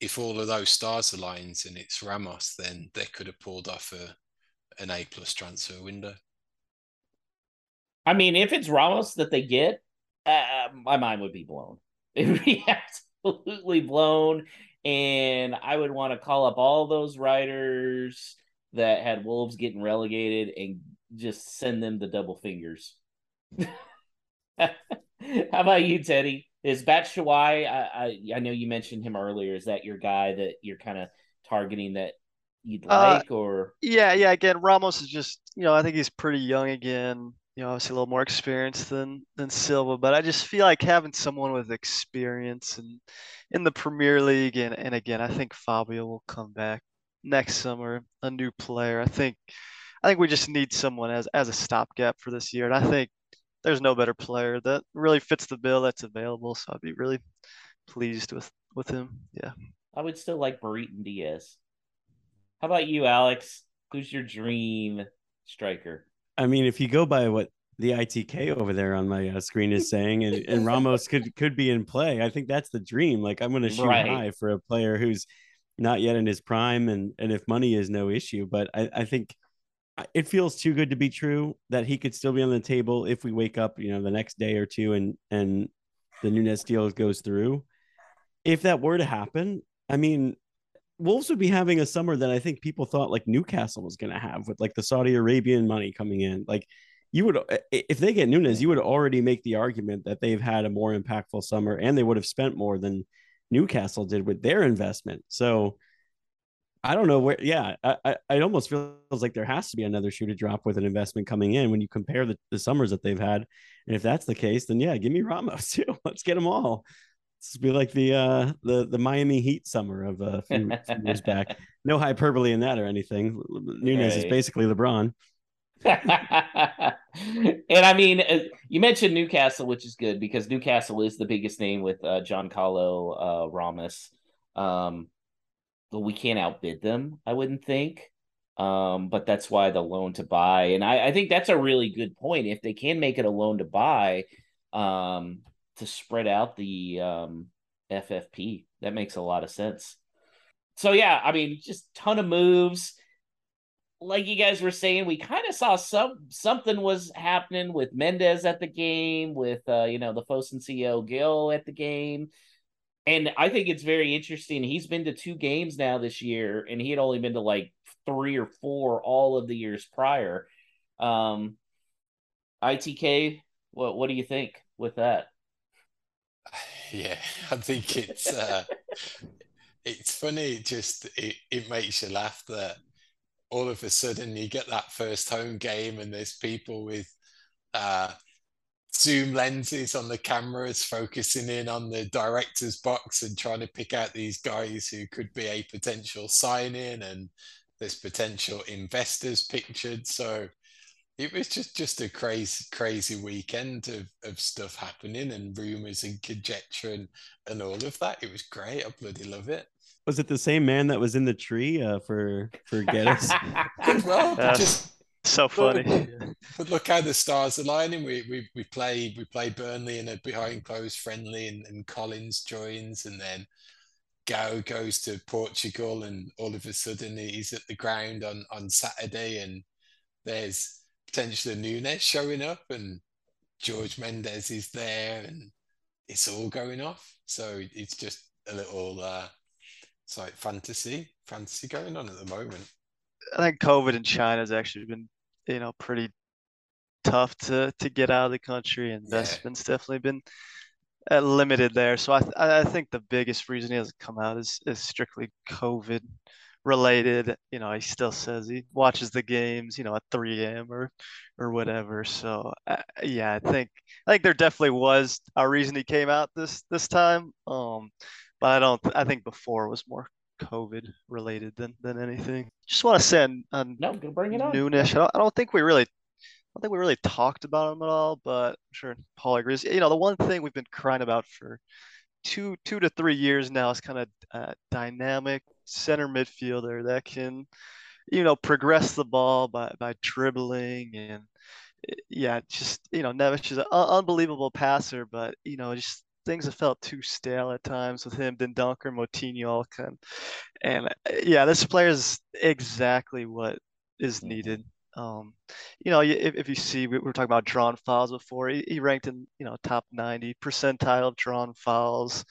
if all of those stars aligns and it's Ramos, then they could have pulled off a an A plus transfer window. I mean, if it's Ramos that they get, uh, my mind would be blown. It would be absolutely blown, and I would want to call up all those writers that had Wolves getting relegated and just send them the double fingers. How about you, Teddy? Is Batshuayi? I, I I know you mentioned him earlier. Is that your guy that you're kind of targeting that you'd uh, like, uh, or yeah, yeah. Again, Ramos is just you know I think he's pretty young again. You know, obviously a little more experienced than than Silva, but I just feel like having someone with experience and in the Premier League, and and again, I think Fabio will come back next summer, a new player. I think I think we just need someone as as a stopgap for this year, and I think there's no better player that really fits the bill that's available. So I'd be really pleased with with him. Yeah. I would still like Brereton Diaz. How about you, Alex? Who's your dream striker? I mean, if you go by what the ITK over there on my uh, screen is saying, and, and Ramos could could be in play, I think that's the dream. Like I'm going to shoot right. high for a player who's not yet in his prime, and and if money is no issue, but I, I think it feels too good to be true that he could still be on the table if we wake up, you know, the next day or two and and the Nunes deal goes through. If that were to happen, I mean, Wolves would be having a summer that I think people thought like Newcastle was going to have with like the Saudi Arabian money coming in. Like you would, if they get Nunes, you would already make the argument that they've had a more impactful summer and they would have spent more than Newcastle did with their investment. So I don't know where. Yeah, I, I, it almost feels like there has to be another shoe to drop with an investment coming in when you compare the, the summers that they've had. And if that's the case, then yeah, give me Ramos too. Let's get them all. This be like the uh the the Miami Heat summer of a few, few years back. No hyperbole in that or anything. Nunes right. is basically LeBron. and I mean, uh, you mentioned Newcastle, which is good because Newcastle is the biggest name with uh, Giancarlo uh, Ramos. Um, we can't outbid them, I wouldn't think. Um, but that's why the loan to buy, and I, I think that's a really good point. If they can make it a loan to buy, um, to spread out the um, FFP, that makes a lot of sense. So yeah, I mean, just ton of moves. Like you guys were saying, we kind of saw some something was happening with Mendes at the game, with uh, you know the Fosun CEO Gill at the game and I think it's very interesting. He's been to two games now this year, and he had only been to like three or four all of the years prior. Um, ITK, what what do you think with that? Yeah, I think it's uh, it's funny. It just it, it makes you laugh that all of a sudden you get that first home game and there's people with uh, zoom lenses on the cameras focusing in on the director's box and trying to pick out these guys who could be a potential sign in and there's potential investors pictured. So it was just just a crazy crazy weekend of, of stuff happening and rumors and conjecture and, and all of that. It was great. I bloody love it. Was it the same man that was in the tree uh, for for Guedes? well, just so funny. But, but, look how the stars are lining. We we we play we play Burnley in a behind closed friendly, and, and Collins joins, and then Guo goes to Portugal, and all of a sudden he's at the ground on on Saturday, and there's potentially Nunes showing up, and George Mendes is there, and it's all going off. So it's just a little uh, it's like fantasy, fantasy going on at the moment. I think COVID in China has actually been, you know, pretty tough to to get out of the country. Investments yeah. definitely been uh, limited there. So I th- I think the biggest reason he hasn't come out is is strictly COVID related. You know, he still says he watches the games, you know, at 3 a.m. or or whatever. So uh, yeah, I think I think there definitely was a reason he came out this this time. Um, but I don't. I think before was more COVID related than than anything. Just want to send on no, go bring it on. Nunes. I don't, I don't think we really. I don't think we really talked about him at all, but I'm sure Paul agrees. You know, the one thing we've been crying about for two two to three years now is kind of a uh, dynamic center midfielder that can, you know, progress the ball by by dribbling and yeah, just you know, Neves is an unbelievable passer, but you know, just things have felt too stale at times with him, Dendoncker, Moutinho, and, and uh, yeah, this player is exactly what is needed. Um, you know, if, if you see, we were talking about drawn fouls before. He, he ranked in you know top 90 percentile of drawn fouls,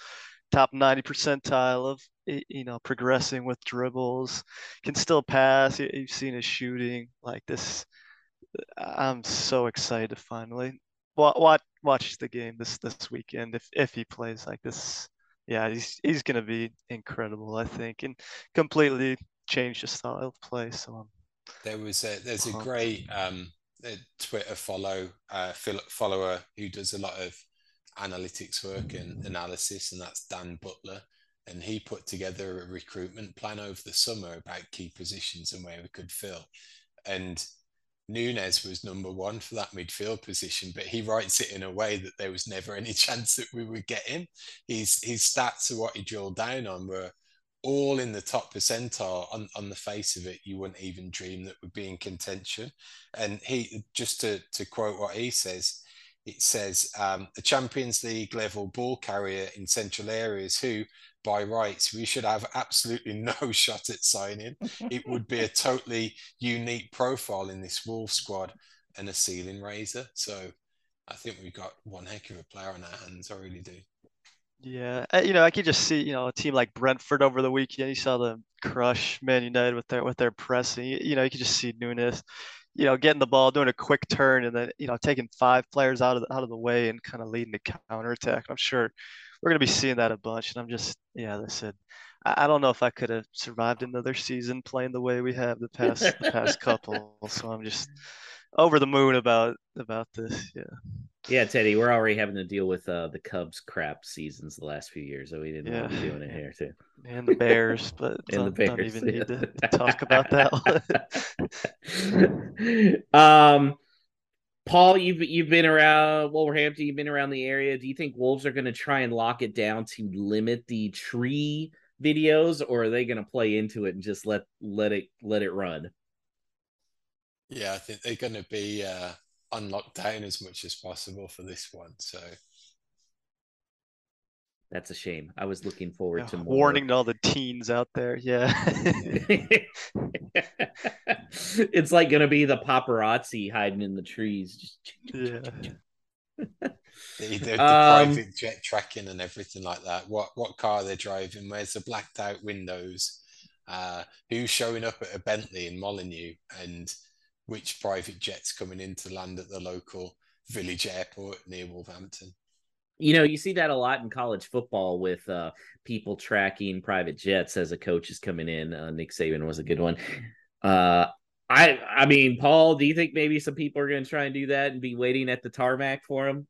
top 90 percentile of you know progressing with dribbles, can still pass. You've seen his shooting like this. I'm so excited to finally watch watch the game this this weekend if if he plays like this. Yeah, he's he's gonna be incredible, I think, and completely change the style of play. So um, there was a there's a great um Twitter follow uh follower who does a lot of analytics work and analysis, and that's Dan Butler. And he put together a recruitment plan over the summer about key positions and where we could fill. And Nunes was number one for that midfield position, but he writes it in a way that there was never any chance that we would get him. His his stats are what he drilled down on were all in the top percentile on, on the face of it. You wouldn't even dream that would be in contention. And he just to to quote what he says, it says um, a Champions League level ball carrier in central areas who by rights, we should have absolutely no shot at signing. it would be a totally unique profile in this Wolf squad and a ceiling raiser. So I think we've got one heck of a player on our hands. I really do. Yeah, you know, I could just see, you know, a team like Brentford over the weekend. You saw them crush Man United with their with their pressing. You know, you could just see Nunes, you know, getting the ball, doing a quick turn, and then you know, taking five players out of the, out of the way and kind of leading the counter attack. I'm sure we're gonna be seeing that a bunch. And I'm just, yeah, I said, I, I don't know if I could have survived another season playing the way we have the past the past couple. So I'm just over the moon about about this. Yeah. Yeah, Teddy, we're already having to deal with uh, the Cubs crap seasons the last few years, so we didn't yeah. want to be doing it here too. And the Bears, but and the Bears. don't even need to talk about that one. um Paul, you've you've been around Wolverhampton, you've been around the area. Do you think Wolves are going to try and lock it down to limit the tree videos, or are they going to play into it and just let let it let it run? Yeah, I think they're going to be uh, unlocked down as much as possible for this one. So that's a shame. I was looking forward yeah, to more. warning to all the teens out there. Yeah. it's like going to be the paparazzi hiding in the trees. Yeah. the, the, the um, private jet tracking and everything like that. What what car they're driving? Where's the blacked out windows? Uh, who's showing up at a Bentley in Molineux? And which private jet's coming in to land at the local village airport near Wolverhampton? You know, you see that a lot in college football with uh, people tracking private jets as a coach is coming in. Uh, Nick Saban was a good one. Uh, I, I mean, Paul, do you think maybe some people are going to try and do that and be waiting at the tarmac for him,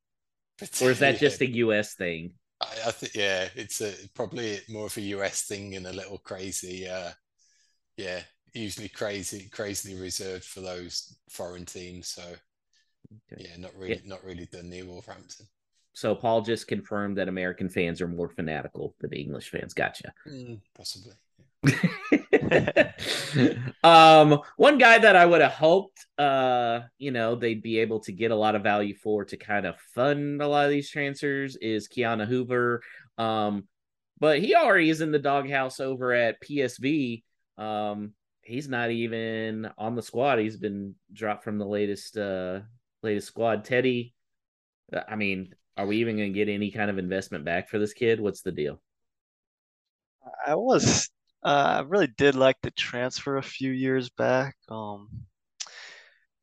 or is that just a U.S. thing? I, I think yeah, it's a, probably more of a US thing and a little crazy. Uh, yeah, usually crazy, crazily reserved for those foreign teams. So okay. yeah, not really, yeah. not really done near Wolverhampton. So Paul just confirmed that American fans are more fanatical than English fans. Gotcha. Mm, possibly. um, one guy that I would have hoped, uh, you know, they'd be able to get a lot of value for to kind of fund a lot of these transfers is Ki-Jana Um, but he already is in the doghouse over at PSV. Um, he's not even on the squad. He's been dropped from the latest uh latest squad. Teddy, I mean, are we even going to get any kind of investment back for this kid? What's the deal? I was uh, I really did like the transfer a few years back. Um,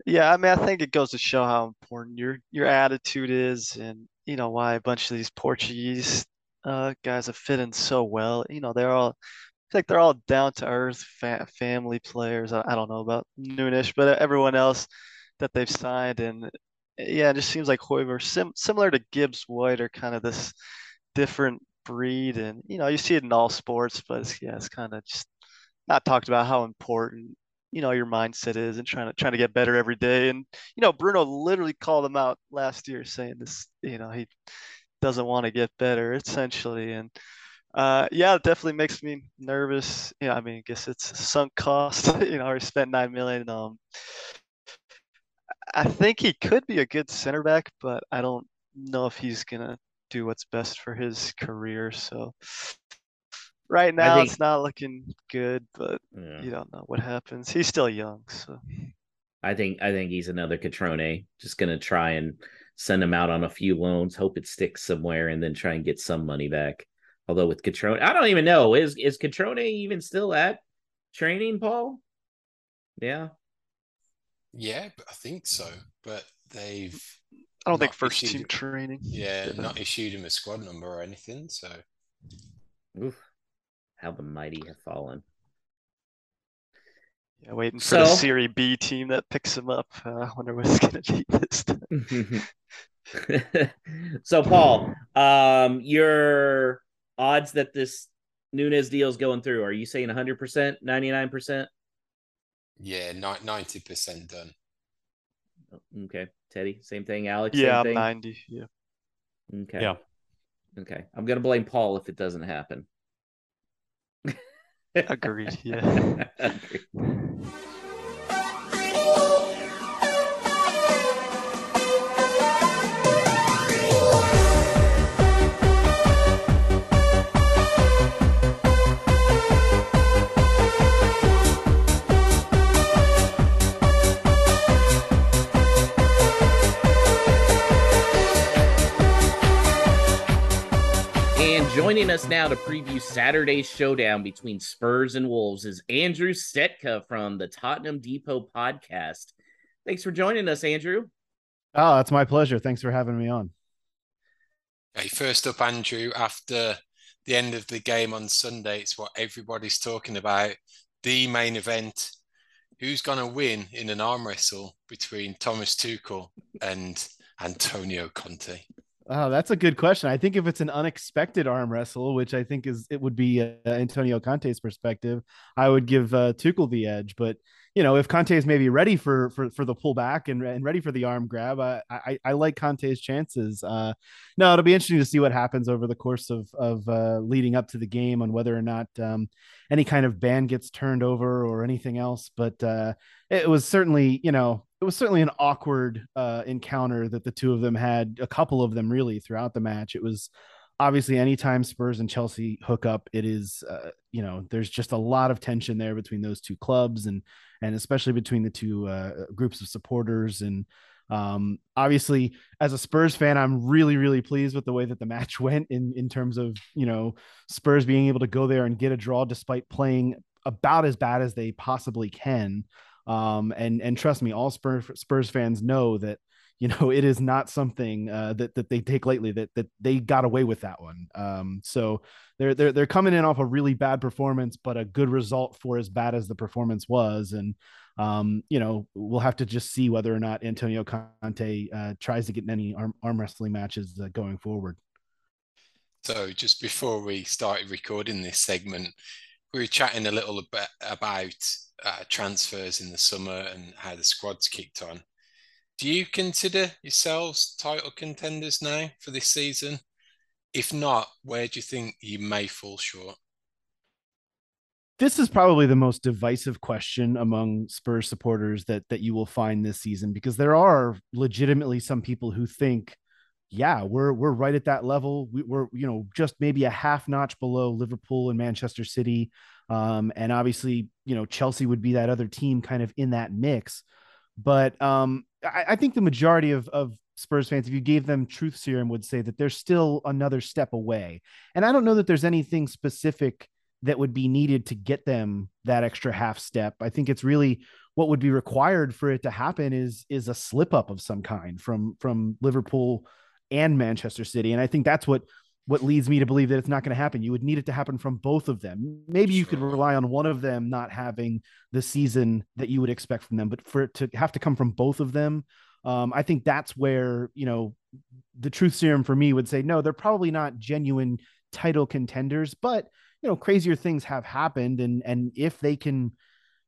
yeah, I mean, I think it goes to show how important your your attitude is, and you know why a bunch of these Portuguese uh, guys have fit in so well. You know, they're all like they're all down to earth fa- family players. I, I, don't know about Nunes, but everyone else that they've signed, and yeah, it just seems like Hoever, sim- similar to Gibbs White, are kind of this different breed, and you know you see it in all sports, but it's, yeah, it's kind of just not talked about how important you know your mindset is and trying to trying to get better every day. And you know Bruno literally called him out last year, saying this, you know he doesn't want to get better essentially, and uh, yeah, it definitely makes me nervous. Yeah, I mean, I guess it's sunk cost. you know, already spent nine million. Um, I think he could be a good center back, but I don't know if he's gonna do what's best for his career. So right now think, it's not looking good, but yeah. you don't know what happens. He's still young, so I think I think he's another Cutrone. Just gonna try and send him out on a few loans, hope it sticks somewhere, and then try and get some money back. Although with Cutrone, I don't even know is is Cutrone even still at training, Paul? Yeah, yeah, I think so. But they've I don't think first issued, team training. Yeah, yeah, not issued him a squad number or anything. So, Oof, how the mighty have fallen. Yeah, waiting for so, the Serie B team that picks him up. Uh, I wonder what's going to be this time. so, Paul, um, your odds that this Nunes deal is going through, are you saying 100%, 99%? Yeah, ninety percent done. Oh, okay, Teddy, same thing. Alex, yeah, thing? ninety. Yeah. Okay. Yeah. Okay, I'm gonna blame Paul if it doesn't happen. Agreed. Yeah. Agreed. Joining us now to preview Saturday's showdown between Spurs and Wolves is Andrew Stetka from the Tottenham Depot podcast. Thanks for joining us, Andrew. Oh, it's my pleasure. Thanks for having me on. Hey, first up, Andrew, after the end of the game on Sunday, it's what everybody's talking about the main event. Who's going to win in an arm wrestle between Thomas Tuchel and Antonio Conte? Oh, that's a good question. I think if it's an unexpected arm wrestle, which I think is it would be uh, Antonio Conte's perspective, I would give uh, Tuchel the edge. But you know, if Conte is maybe ready for for for the pullback and and ready for the arm grab, I I, I like Conte's chances. Uh, no, it'll be interesting to see what happens over the course of of uh, leading up to the game on whether or not um, any kind of ban gets turned over or anything else. But uh, it was certainly you know it was certainly an awkward uh, encounter that the two of them had. A couple of them really throughout the match. It was obviously anytime Spurs and Chelsea hook up, it is uh, you know there's just a lot of tension there between those two clubs and and especially between the two uh, groups of supporters and um, obviously as a Spurs fan, I'm really really pleased with the way that the match went in in terms of you know Spurs being able to go there and get a draw despite playing about as bad as they possibly can. Um, and and trust me, all Spurs Spurs fans know that you know it is not something uh, that that they take lightly. That that they got away with that one. Um, so they're they're they're coming in off a really bad performance, but a good result for as bad as the performance was. And um, you know we'll have to just see whether or not Antonio Conte uh, tries to get any arm, arm wrestling matches uh, going forward. So just before we started recording this segment, we were chatting a little bit about uh, transfers in the summer and how the squad's kicked on. Do you consider yourselves title contenders now for this season? If not, where do you think you may fall short? this is probably the most divisive question among Spurs supporters that that you will find this season because there are legitimately some people who think, yeah, we're we're right at that level. We, are you know just maybe a half notch below Liverpool and Manchester City, um, and obviously you know Chelsea would be that other team kind of in that mix. But um, I, I think the majority of of Spurs fans, if you gave them truth serum, would say that they're still another step away. And I don't know that there's anything specific that would be needed to get them that extra half step. I think it's really what would be required for it to happen is is a slip up of some kind from from Liverpool and Manchester City. And I think that's what what leads me to believe that it's not going to happen. You would need it to happen from both of them. Maybe you could rely on one of them not having the season that you would expect from them, but for it to have to come from both of them, um, I think that's where you know the truth serum for me would say no, they're probably not genuine title contenders, but you know crazier things have happened and and if they can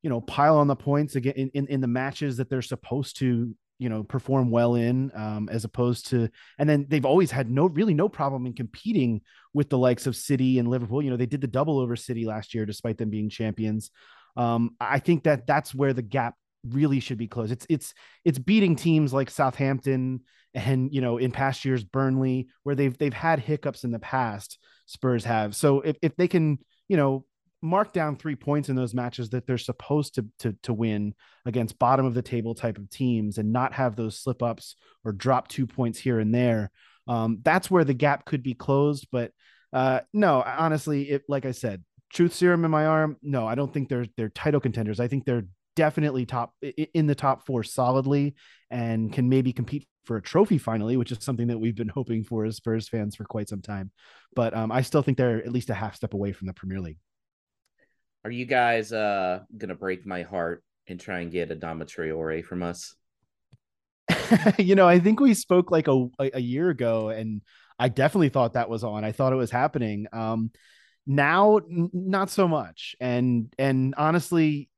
you know pile on the points again in, in, in the matches that they're supposed to you know perform well in um, as opposed to and then they've always had no really no problem in competing with the likes of city and liverpool. You know they did the double over city last year despite them being champions. Um, i think that that's where the gap really should be closed. It's it's it's beating teams like southampton and you know in past years burnley where they've they've had hiccups in the past Spurs have. So if, if they can, you know, mark down three points in those matches that they're supposed to, to, to win against bottom of the table type of teams and not have those slip ups or drop two points here and there, um, that's where the gap could be closed. But uh, no, honestly, it, like I said, truth serum in my arm. No, I don't think they're they're title contenders. I think they're definitely top in the top four solidly and can maybe compete for a trophy finally, which is something that we've been hoping for as Spurs fans for quite some time. But um, I still think they're at least a half step away from the Premier League. Are you guys uh, gonna break my heart and try and get Adama Traore from us? you know, I think we spoke like a a year ago, and I definitely thought that was on. I thought it was happening. Um, now, n- not so much. And and honestly,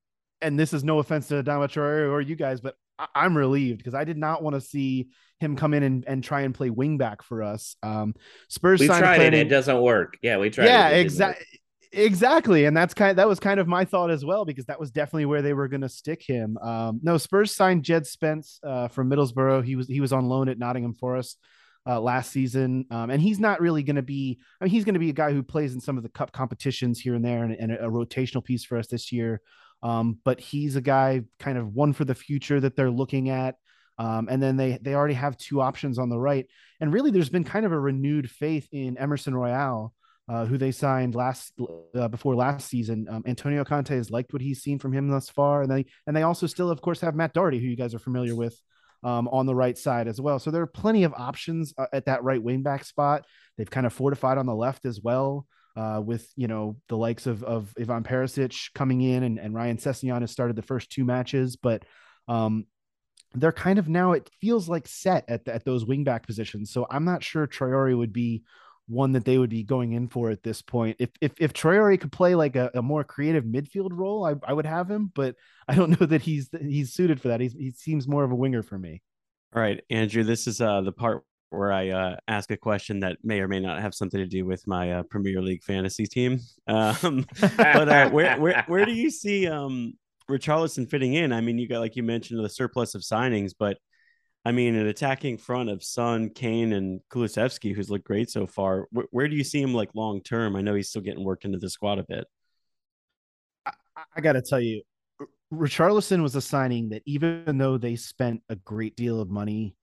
and this is no offense to Adama Traore or you guys, but I- am relieved because I did not want to see him come in and, and try and play wingback for us. Um, Spurs. We tried it; it doesn't work. Yeah, we tried. Yeah, exactly. Exactly, and that's kind. Of, that was kind of my thought as well because that was definitely where they were going to stick him. Um, no, Spurs signed Jed Spence uh, from Middlesbrough. He was he was on loan at Nottingham Forest uh, last season, um, and he's not really going to be. I mean, he's going to be a guy who plays in some of the cup competitions here and there, and, and a, rotational piece for us this year. Um, but he's a guy kind of one for the future that they're looking at. Um, and then they they already have two options on the right. And really, there's been kind of a renewed faith in Emerson Royal, uh, who they signed last uh, before last season. Um, Antonio Conte has liked what he's seen from him thus far, and they and they also still, of course, have Matt Doherty, who you guys are familiar with, um, on the right side as well. So there are plenty of options uh, at that right wing back spot. They've kind of fortified on the left as well uh, with you know the likes of of Ivan Perisic coming in and, and Ryan Sessegnon has started the first two matches, but um, they're kind of now it feels like set at at those wingback positions. So I'm not sure Traore would be one that they would be going in for at this point. If if if Traore could play like a, a more creative midfield role, I, I would have him, but I don't know that he's he's suited for that. He's, he seems more of a winger for me. All right, Andrew, this is uh, the part where I uh, ask a question that may or may not have something to do with my uh, Premier League fantasy team. Um, but uh, where, where where do you see um, Richarlison fitting in? I mean, you got like you mentioned the surplus of signings, but I mean, an attacking front of Son, Kane, and Kulusevski, who's looked great so far. Where, where do you see him like long term? I know he's still getting worked into the squad a bit. I, I got to tell you, Richarlison was a signing that even though they spent a great deal of money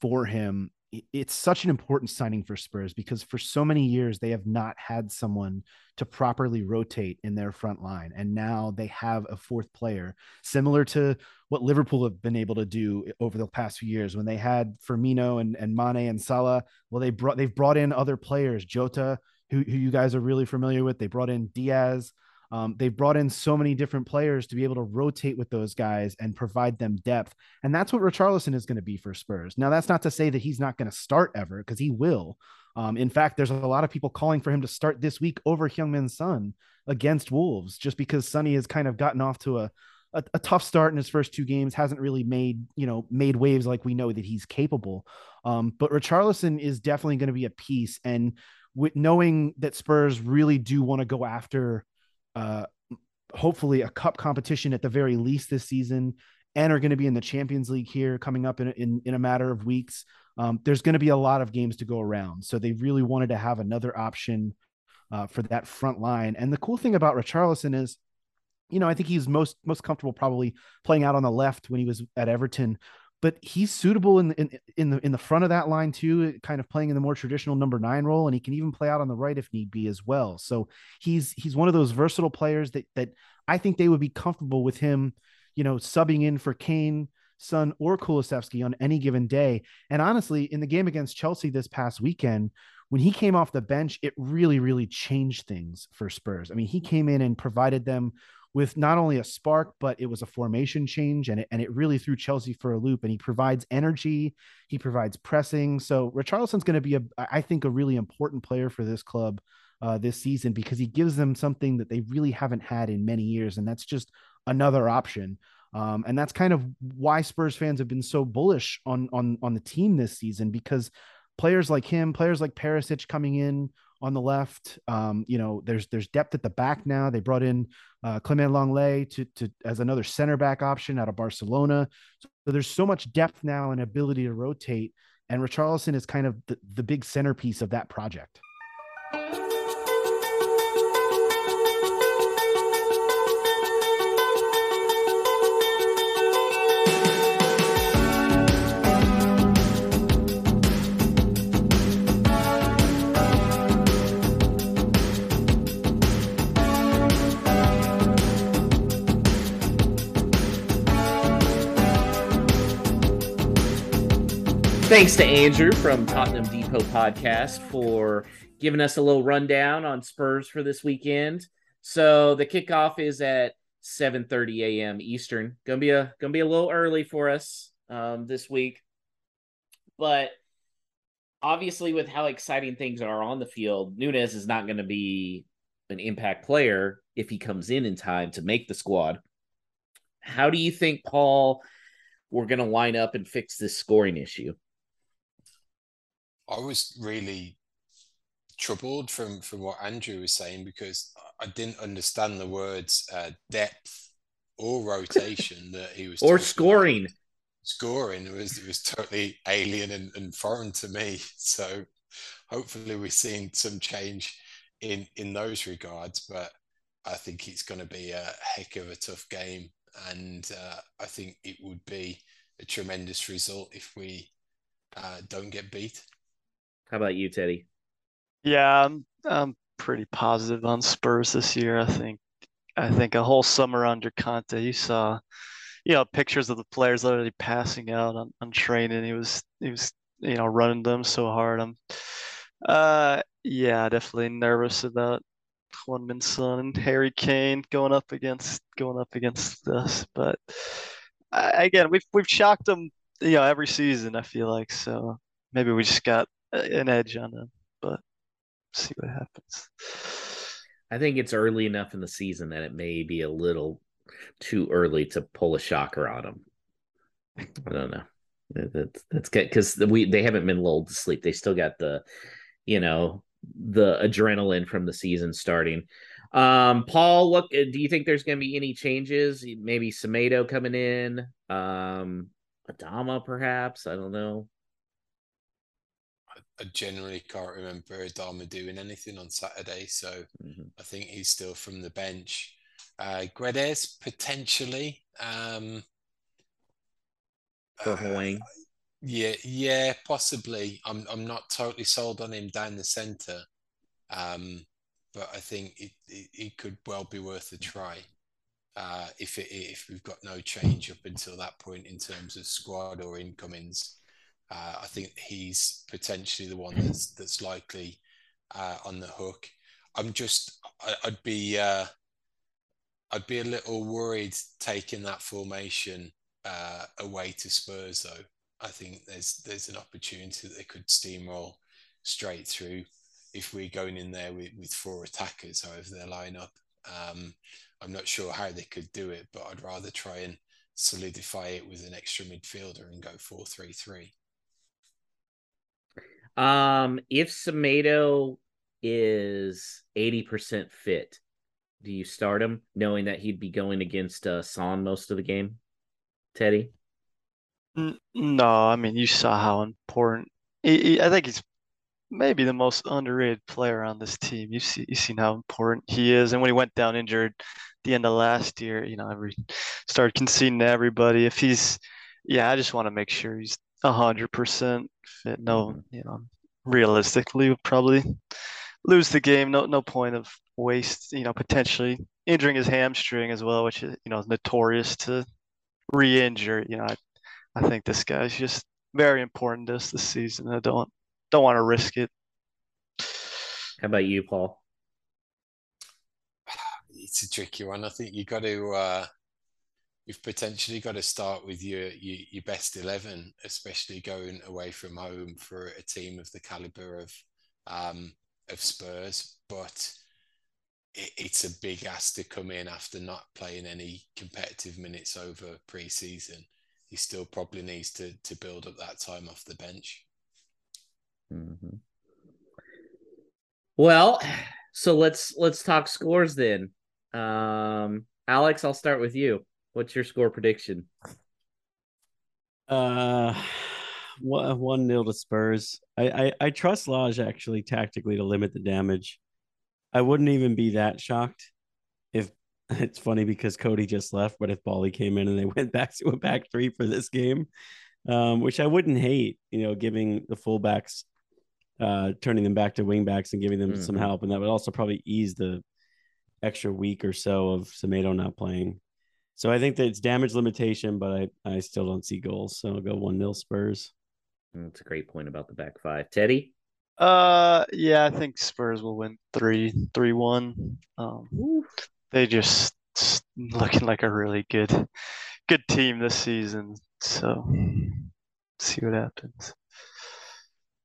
for him, it's such an important signing for Spurs because for so many years they have not had someone to properly rotate in their front line. And now they have a fourth player, similar to what Liverpool have been able to do over the past few years when they had Firmino and, and Mane and Salah. Well, they brought they've brought in other players, Jota, who, who you guys are really familiar with. They brought in Diaz. Um, they've brought in so many different players to be able to rotate with those guys and provide them depth. And that's what Richarlison is going to be for Spurs. Now, that's not to say that he's not going to start ever, because he will. Um, in fact, there's a lot of people calling for him to start this week over Heung-min Son against Wolves, just because Sonny has kind of gotten off to a, a, a, tough start in his first two games, hasn't really made, you know, made waves like we know that he's capable. Um, but Richarlison is definitely going to be a piece. And with knowing that Spurs really do want to go after uh, hopefully a cup competition at the very least this season and are going to be in the Champions League here coming up in, in, in a matter of weeks. Um, there's going to be a lot of games to go around. So they really wanted to have another option uh, for that front line. And the cool thing about Richarlison is, you know, I think he's most most comfortable probably playing out on the left when he was at Everton, but he's suitable in in in the in the front of that line too, kind of playing in the more traditional number nine role, and he can even play out on the right if need be as well. So he's he's one of those versatile players that that I think they would be comfortable with him, you know, subbing in for Kane, Son, or Kulusevski on any given day. And honestly, in the game against Chelsea this past weekend, when he came off the bench, it really, really changed things for Spurs. I mean, he came in and provided them with not only a spark, but it was a formation change and it, and it really threw Chelsea for a loop. And he provides energy, he provides pressing. So Richarlison's going to be, a, I think, a really important player for this club uh, this season because he gives them something that they really haven't had in many years. And that's just another option. Um, and that's kind of why Spurs fans have been so bullish on on on the team this season because players like him, players like Perisic coming in on the left. Um, you know, there's there's depth at the back now. They brought in uh, Clement Lenglet to to as another center back option out of Barcelona. So there's so much depth now and ability to rotate. And Richarlison is kind of the, the big centerpiece of that project. Thanks to Andrew from Tottenham Depot Podcast for giving us a little rundown on Spurs for this weekend. So the kickoff is at 7:30 a.m. Eastern. Gonna be a gonna be a little early for us um, this week, but obviously with how exciting things are on the field, Nunes is not going to be an impact player if he comes in in time to make the squad. How do you think, Paul? We're going to line up and fix this scoring issue. I was really troubled from from what Andrew was saying because I didn't understand the words uh, depth or rotation that he was or scoring. About. Scoring it was it was totally alien and, and foreign to me. So hopefully we're seeing some change in in those regards. But I think it's going to be a heck of a tough game, and uh, I think it would be a tremendous result if we uh, don't get beat. How about you, Teddy? Yeah, I'm I'm pretty positive on Spurs this year. I think I think a whole summer under Conte, you saw, you know, pictures of the players literally passing out on, on training. He was he was you know running them so hard. I'm uh yeah, definitely nervous about Min Son and Harry Kane going up against going up against this. But uh, again, we've we've shocked them, you know, every season. I feel like so maybe we just got an edge on them, but see what happens. I think it's early enough in the season that it may be a little too early to pull a shocker on them. I don't know. That's that's good because we they haven't been lulled to sleep. They still got the, you know, the adrenaline from the season starting. Um, Paul, what do you think there's going to be any changes? Maybe Semedo coming in, um, Adama perhaps. I don't know. I generally can't remember Adama doing anything on Saturday, so mm-hmm. I think he's still from the bench. Uh, Guedes potentially. Um, For uh, Yeah, yeah, possibly. I'm I'm not totally sold on him down the centre, um, but I think it, it, it could well be worth a try. Uh, if it, if we've got no change up until that point in terms of squad or incomings. Uh, I think he's potentially the one that's that's likely uh, on the hook. I'm just I, would be uh, I'd be a little worried taking that formation uh, away to Spurs though. I think there's there's an opportunity that they could steamroll straight through if we're going in there with, with four attackers, however they line up. Um, I'm not sure how they could do it, but I'd rather try and solidify it with an extra midfielder and go four three three. Um, if Semedo is 80% fit, do you start him knowing that he'd be going against uh, Son most of the game? Teddy? No, I mean you saw how important. He, he, I think he's maybe the most underrated player on this team. You see, you seen how important he is, and when he went down injured, the end of last year, you know, every started conceding to everybody. If he's, yeah, I just want to make sure he's hundred percent fit. No, mm-hmm. you know, realistically, we would probably lose the game. No, no point of waste. You know, potentially injuring his hamstring as well, which is you know is notorious to re-injure. You know, I, I think this guy's just very important to us this season. I don't don't want to risk it. How about you, Paul? It's a tricky one. I think you got to. Uh, you've potentially got to start with your, your, your best eleven, especially going away from home for a team of the caliber of um, of Spurs. But it, it's a big ask to come in after not playing any competitive minutes over pre-season. He still probably needs to to build up that time off the bench. Mm-hmm. Well, so let's let's talk scores then. Um, Alex, I'll start with you. What's your score prediction? Uh, one one nil to Spurs. I, I I trust Lage actually tactically to limit the damage. I wouldn't even be that shocked if it's funny because Coady just left, but if Boly came in and they went back to a back three for this game, um, which I wouldn't hate, you know, giving the fullbacks uh, turning them back to wingbacks and giving them mm-hmm. some help, and that would also probably ease the extra week or so of Semedo not playing. So I think that it's damage limitation, but I, I still don't see goals. So I'll go one nil Spurs. That's a great point about the back five. Teddy? Uh yeah, I think Spurs will win three three one. Um they just looking like a really good good team this season. So see what happens.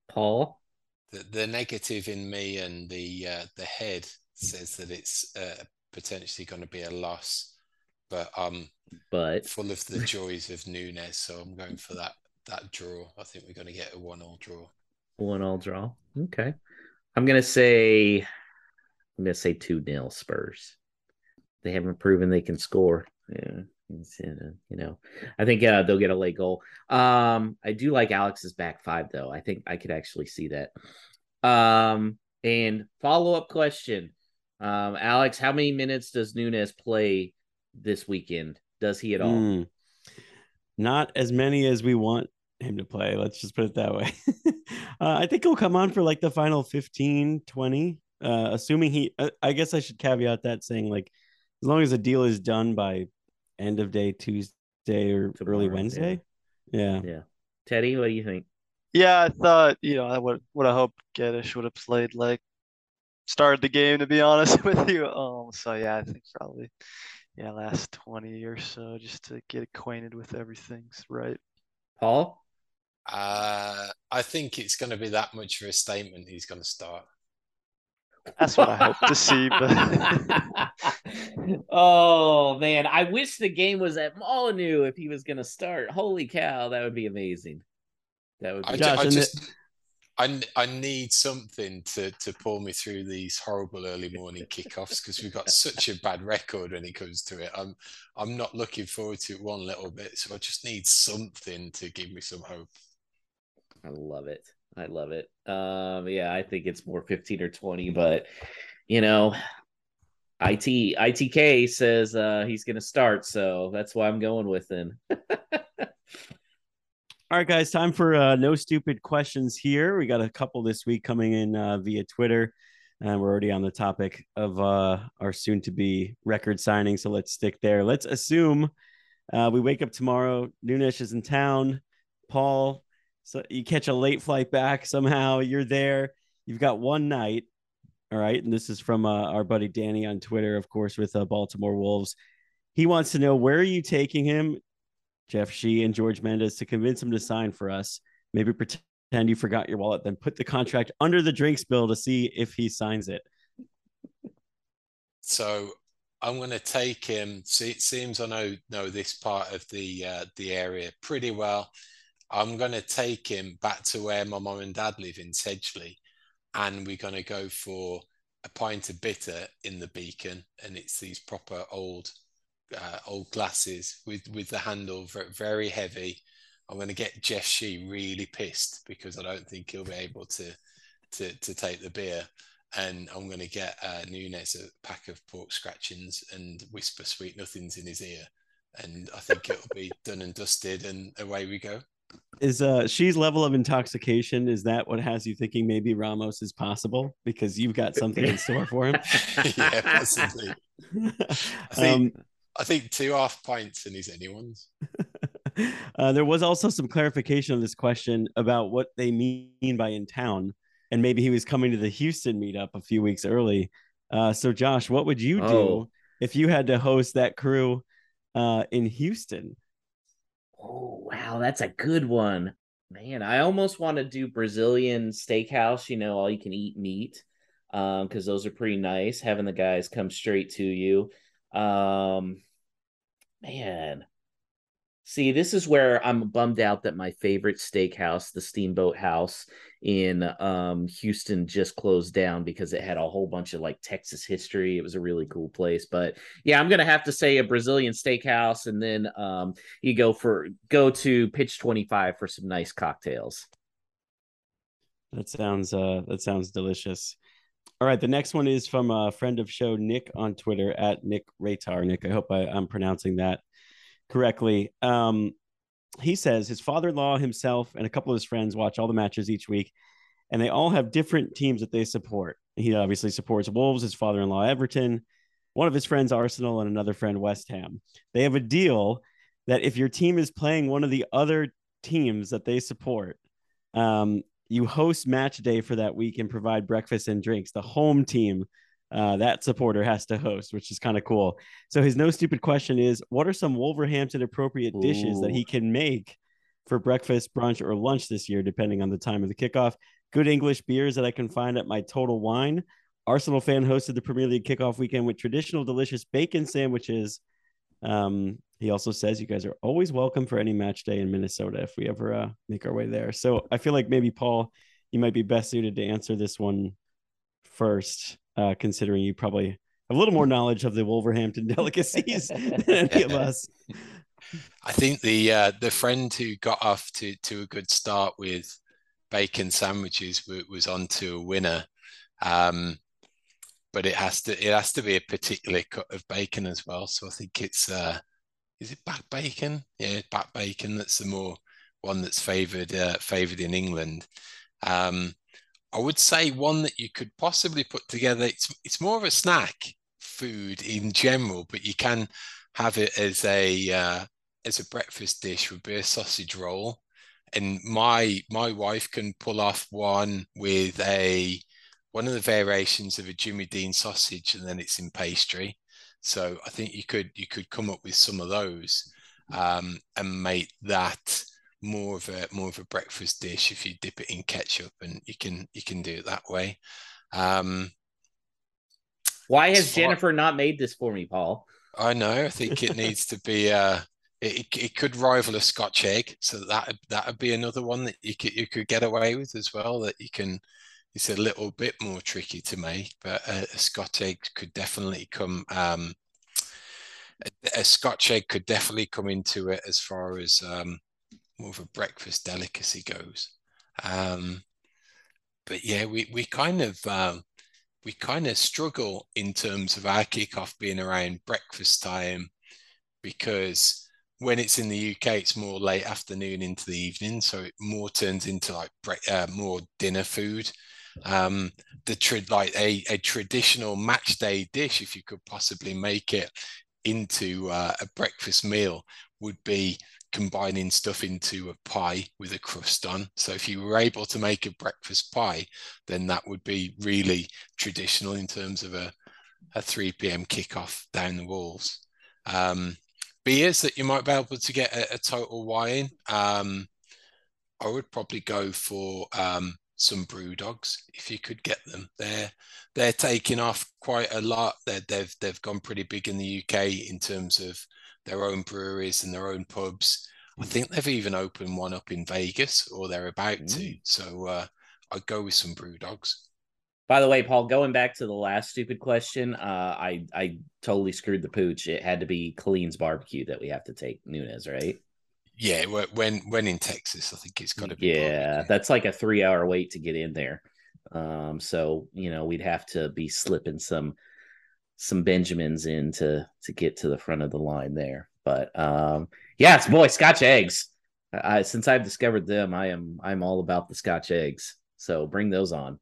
Paul? the, the negative in me and the uh, the head says that it's uh, potentially going to be a loss, but um, but full of the joys of Nunes, so I'm going for that that draw. I think we're going to get a one-all draw. One-all draw. Okay, I'm going to say I'm going to say two nil Spurs. They haven't proven they can score. Yeah you know, I think uh, they'll get a late goal. Um, I do like Alex's back five though. I think I could actually see that. Um, and follow up question, um, Alex, how many minutes does Nunes play this weekend? Does he at all? Mm, not as many as we want him to play. Let's just put it that way. uh, I think he'll come on for like the final 15, 20. Uh, assuming he, uh, I guess I should caveat that saying like, as long as the deal is done by end of day Tuesday or Tomorrow, early Wednesday. Yeah. yeah. Yeah. Teddy, what do you think? Yeah, I thought, you know, I would would have hoped Guedes would have played like started the game to be honest with you. Um so yeah, I think probably yeah, last 20 or so just to get acquainted with everything's right. Paul? Uh I think it's gonna be that much of a statement he's gonna start. That's what I hope to see. But oh man, I wish the game was at Molineux if he was going to start. Holy cow, that would be amazing. That would. Be I, Josh, I just. I, I need something to, to pull me through these horrible early morning kickoffs because we've got such a bad record when it comes to it. I'm I'm not looking forward to it one little bit, so I just need something to give me some hope. I love it. I love it. Um, yeah, I think it's more 15 or 20, but you know, IT ITK says uh he's gonna start, so that's why I'm going with him. All right, guys, time for uh, no stupid questions here. We got a couple this week coming in uh, via Twitter, and we're already on the topic of uh, our soon to be record signing. So let's stick there. Let's assume uh, we wake up tomorrow. Nunes is in town. Paul so you catch a late flight back somehow. You're there. You've got one night. All right. And this is from uh, our buddy Danny on Twitter, of course, with uh, Baltimore Wolves. He wants to know where are you taking him, Jeff Shi and George Mendes, to convince him to sign for us? Maybe pretend you forgot your wallet, then put the contract under the drinks bill to see if he signs it. So I'm going to take him. See, it seems I know know this part of the uh, the area pretty well. I'm going to take him back to where my mom and dad live in Sedgley, and we're going to go for a pint of bitter in the beacon, and it's these proper old uh, old glasses with with the handle very, heavy. I'm going to get Jeff Shi really pissed because I don't think he'll be able to to to take the beer, and I'm going to get uh, Nunes a pack of pork scratchings and whisper sweet nothings in his ear, and I think it'll be done and dusted, and away we go. Is uh Shi's level of intoxication is that what has you thinking maybe Ramos is possible because you've got something in store for him? yeah, possibly. I think um, I think two half pints and he's anyone's. Uh, there was also some clarification on this question about what they mean by in town, and maybe he was coming to the Houston meetup a few weeks early. Uh, so, Josh, what would you do oh. if you had to host that crew uh, in Houston? Oh wow, that's a good one, man. I almost want to do Brazilian steakhouse. You know, all you can eat meat, um, because those are pretty nice. Having the guys come straight to you, um, man. See, this is where I'm bummed out that my favorite steakhouse, the Steamboat House in um, Houston, just closed down because it had a whole bunch of like Texas history. It was a really cool place. But yeah, I'm gonna have to say a Brazilian steakhouse, and then um, you go for go to Pitch 25 for some nice cocktails. That sounds uh, that sounds delicious. All right, the next one is from a friend of show Nick on Twitter at Nick Ratar. Nick, I hope I, I'm pronouncing that correctly. Um, he says his father-in-law himself and a couple of his friends watch all the matches each week and they all have different teams that they support he obviously supports wolves his father-in-law everton one of his friends arsenal and another friend west ham they have a deal that if your team is playing one of the other teams that they support um, you host match day for that week and provide breakfast and drinks the home team uh, that supporter has to host, which is kind of cool. So his no stupid question is, what are some Wolverhampton appropriate Ooh. dishes that he can make for breakfast, brunch, or lunch this year, depending on the time of the kickoff? Good English beers that I can find at my Total Wine. Arsenal fan hosted the Premier League kickoff weekend with traditional delicious bacon sandwiches. Um, he also says you guys are always welcome for any match day in Minnesota if we ever uh, make our way there. So I feel like maybe Paul, you might be best suited to answer this one first uh, considering you probably have a little more knowledge of the Wolverhampton delicacies than any of us. I think the uh, the friend who got off to to a good start with bacon sandwiches was, was on to a winner. Um, but it has to it has to be a particular cut of bacon as well. So I think it's uh, is it back bacon? Yeah, back bacon. That's the more one that's favoured uh, favoured in England. Um, I would say one that you could possibly put together. It's it's more of a snack food in general, but you can have it as a uh, as a breakfast dish would be a sausage roll. And my my wife can pull off one with a one of the variations of a Jimmy Dean sausage, and then it's in pastry. So I think you could you could come up with some of those um, and make that more of a more of a breakfast dish if you dip it in ketchup and you can you can do it that way. Um why has jennifer not made this for me paul? I know i think it needs to be uh it, it could rival a scotch egg so that that would be another one that you could you could get away with as well that you can it's a little bit more tricky to make but a, a scotch egg could definitely come um a, a scotch egg could definitely come into it as far as um more of a breakfast delicacy goes. Um, but yeah, we we kind of um, we kind of struggle in terms of our kickoff being around breakfast time because when it's in the UK, it's more late afternoon into the evening, so it more turns into like bre- uh, more dinner food. Um, the tra- like a, a traditional match day dish, if you could possibly make it into uh, a breakfast meal, would be combining stuff into a pie with a crust on. So if you were able to make a breakfast pie, then that would be really traditional in terms of a, a 3 p.m. kickoff down the walls. Um, beers that you might be able to get a, a total wine. Um, I would probably go for um, some brew dogs if you could get them. They're they're taking off quite a lot. They're, they've they've gone pretty big in the UK in terms of their own breweries and their own pubs. I hmm. think they've even opened one up in Vegas, or they're about mm. to. So uh, I'd go with some brew dogs. By the way, Paul, going back to the last stupid question, uh, I I totally screwed the pooch. It had to be Killen's barbecue that we have to take Nunes, right? Yeah, when when in Texas, I think it's got to be. Yeah, barbecue. that's like a three hour wait to get in there. Um, so you know we'd have to be slipping some some Benjamins in to to get to the front of the line there. But um, yeah, it's boy Scotch eggs. I, since I've discovered them, I am I'm all about the Scotch eggs. So bring those on.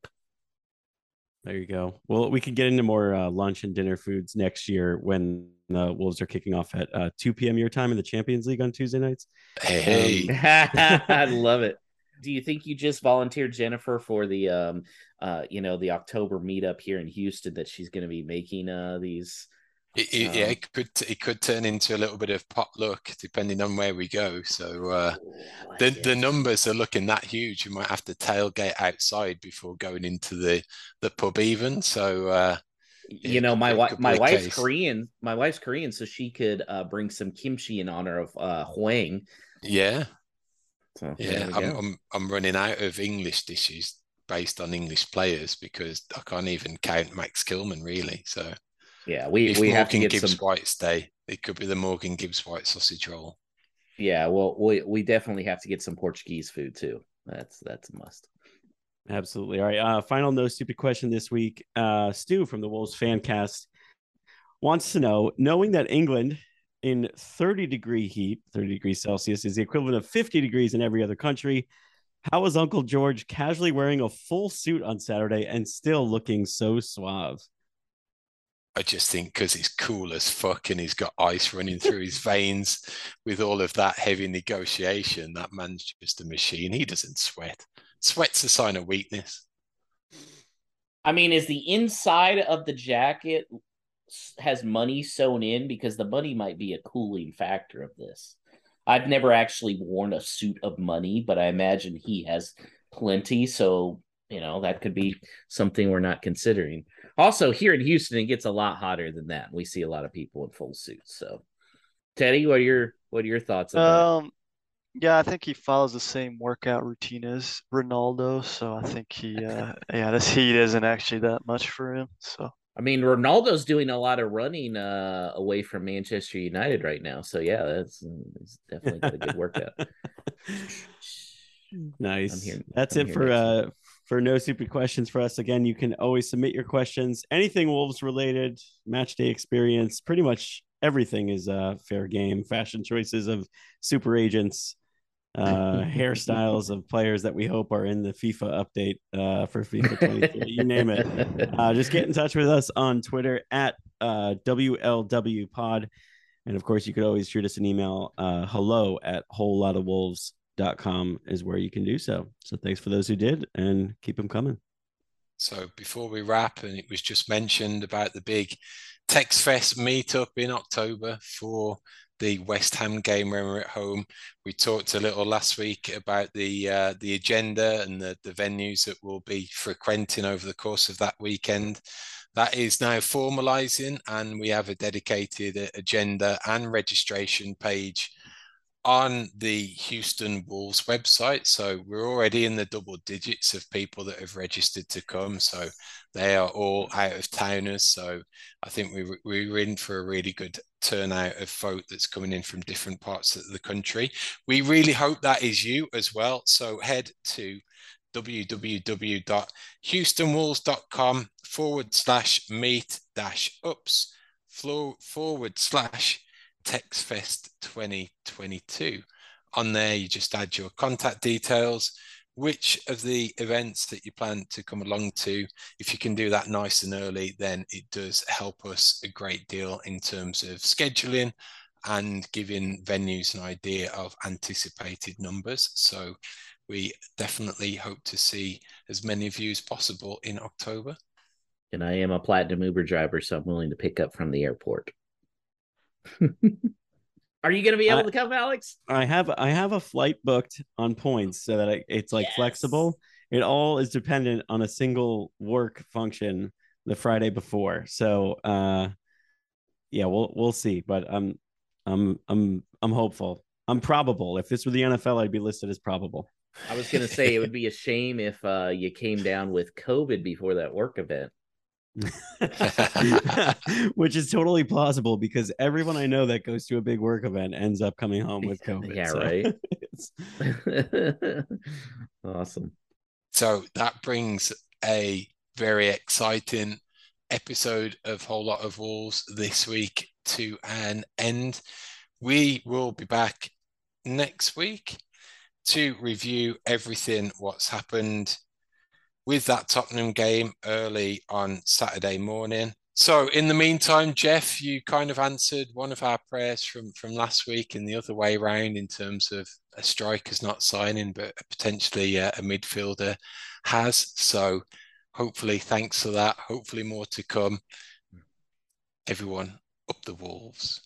There you go. Well, we could get into more uh, lunch and dinner foods next year when the Wolves are kicking off at uh, 2 p.m. your time in the Champions League on Tuesday nights. Hey, um, I love it. Do you think you just volunteered Jennifer for the, um, uh, you know, the October meetup here in Houston that she's going to be making uh, these it, it, um, yeah, it could it could turn into a little bit of potluck depending on where we go. So uh, like the it. the numbers are looking that huge. You might have to tailgate outside before going into the the pub even. So uh, you know, my wife my wife's case. Korean. My wife's Korean, so she could uh, bring some kimchi in honor of uh, Hwang. Yeah, so, yeah. I'm, I'm I'm running out of English dishes based on English players because I can't even count Max Kilman really. So yeah, we if we Morgan have to get Gibbs some... White stay. It could be the Morgan Gibbs White sausage roll. Yeah, well, we we definitely have to get some Portuguese food too. That's that's a must. Absolutely. All right. Uh, final no stupid question this week. Uh, Stu from the Wolves fan cast wants to know, knowing that England in 30 degree heat, 30 degrees Celsius, is the equivalent of 50 degrees in every other country. How was Uncle George casually wearing a full suit on Saturday and still looking so suave? I just think because he's cool as fuck and he's got ice running through his veins with all of that heavy negotiation, that man's just a machine. He doesn't sweat. Sweat's a sign of weakness. I mean, is the inside of the jacket has money sewn in because the money might be a cooling factor of this. I've never actually worn a suit of money, but I imagine he has plenty. So, you know, that could be something we're not considering. Also, here in Houston, it gets a lot hotter than that. We see a lot of people in full suits. So, Teddy, what are your what are your thoughts About um, that? Yeah, I think he follows the same workout routine as Ronaldo. So I think he, uh, yeah, this heat isn't actually that much for him. So I mean, Ronaldo's doing a lot of running uh, away from Manchester United right now. So yeah, that's, that's definitely a good workout. nice. Here, that's I'm it for uh, for no stupid questions for us. Again, you can always submit your questions. Anything Wolves related, match day experience, pretty much everything is uh fair game. Fashion choices of super agents, uh hairstyles of players that we hope are in the FIFA update uh for FIFA 23. you name it. Uh just get in touch with us on Twitter at uh WLW pod. And of course, you could always shoot us an email, uh, hello at whole lot of wolves dot com is where you can do so. So thanks for those who did and keep them coming. So before we wrap, and it was just mentioned about the big TexFest meetup in October for the West Ham game when we're at home. We talked a little last week about the uh, the agenda and the, the venues that we'll be frequenting over the course of that weekend. That is now formalizing, and we have a dedicated agenda and registration page on the Houston Wolves website. So we're already in the double digits of people that have registered to come. So they are all out of towners. So I think we, we are in for a really good turnout of folk that's coming in from different parts of the country. We really hope that is you as well. So head to www.houstonwolves.com forward slash meet dash ups forward slash TexFest 2022. On there, you just add your contact details, which of the events that you plan to come along to. If you can do that nice and early, then it does help us a great deal in terms of scheduling and giving venues an idea of anticipated numbers. So we definitely hope to see as many of you as possible in October. And I am a platinum Uber driver, so I'm willing to pick up from the airport. Are you going to be able I, to come, Alex? I have I have a flight booked on points so that I, it's like yes. flexible. It all is dependent on a single work function the Friday before. So, uh, yeah, we'll we'll see. But I'm I'm I'm I'm hopeful. I'm probable. If this were the NFL, I'd be listed as probable. I was gonna say it would be a shame if uh, you came down with COVID before that work event. Which is totally plausible because everyone I know that goes to a big work event ends up coming home with COVID. Yeah, so. right. awesome. So that brings a very exciting episode of Whole Lot of Wolves this week to an end. We will be back next week to review everything what's happened with that Tottenham game early on Saturday morning. So in the meantime, Jeff, you kind of answered one of our prayers from from last week and the other way around in terms of a striker's not signing, but potentially a, a midfielder has. So hopefully, thanks for that. Hopefully, more to come. Everyone, up the wolves.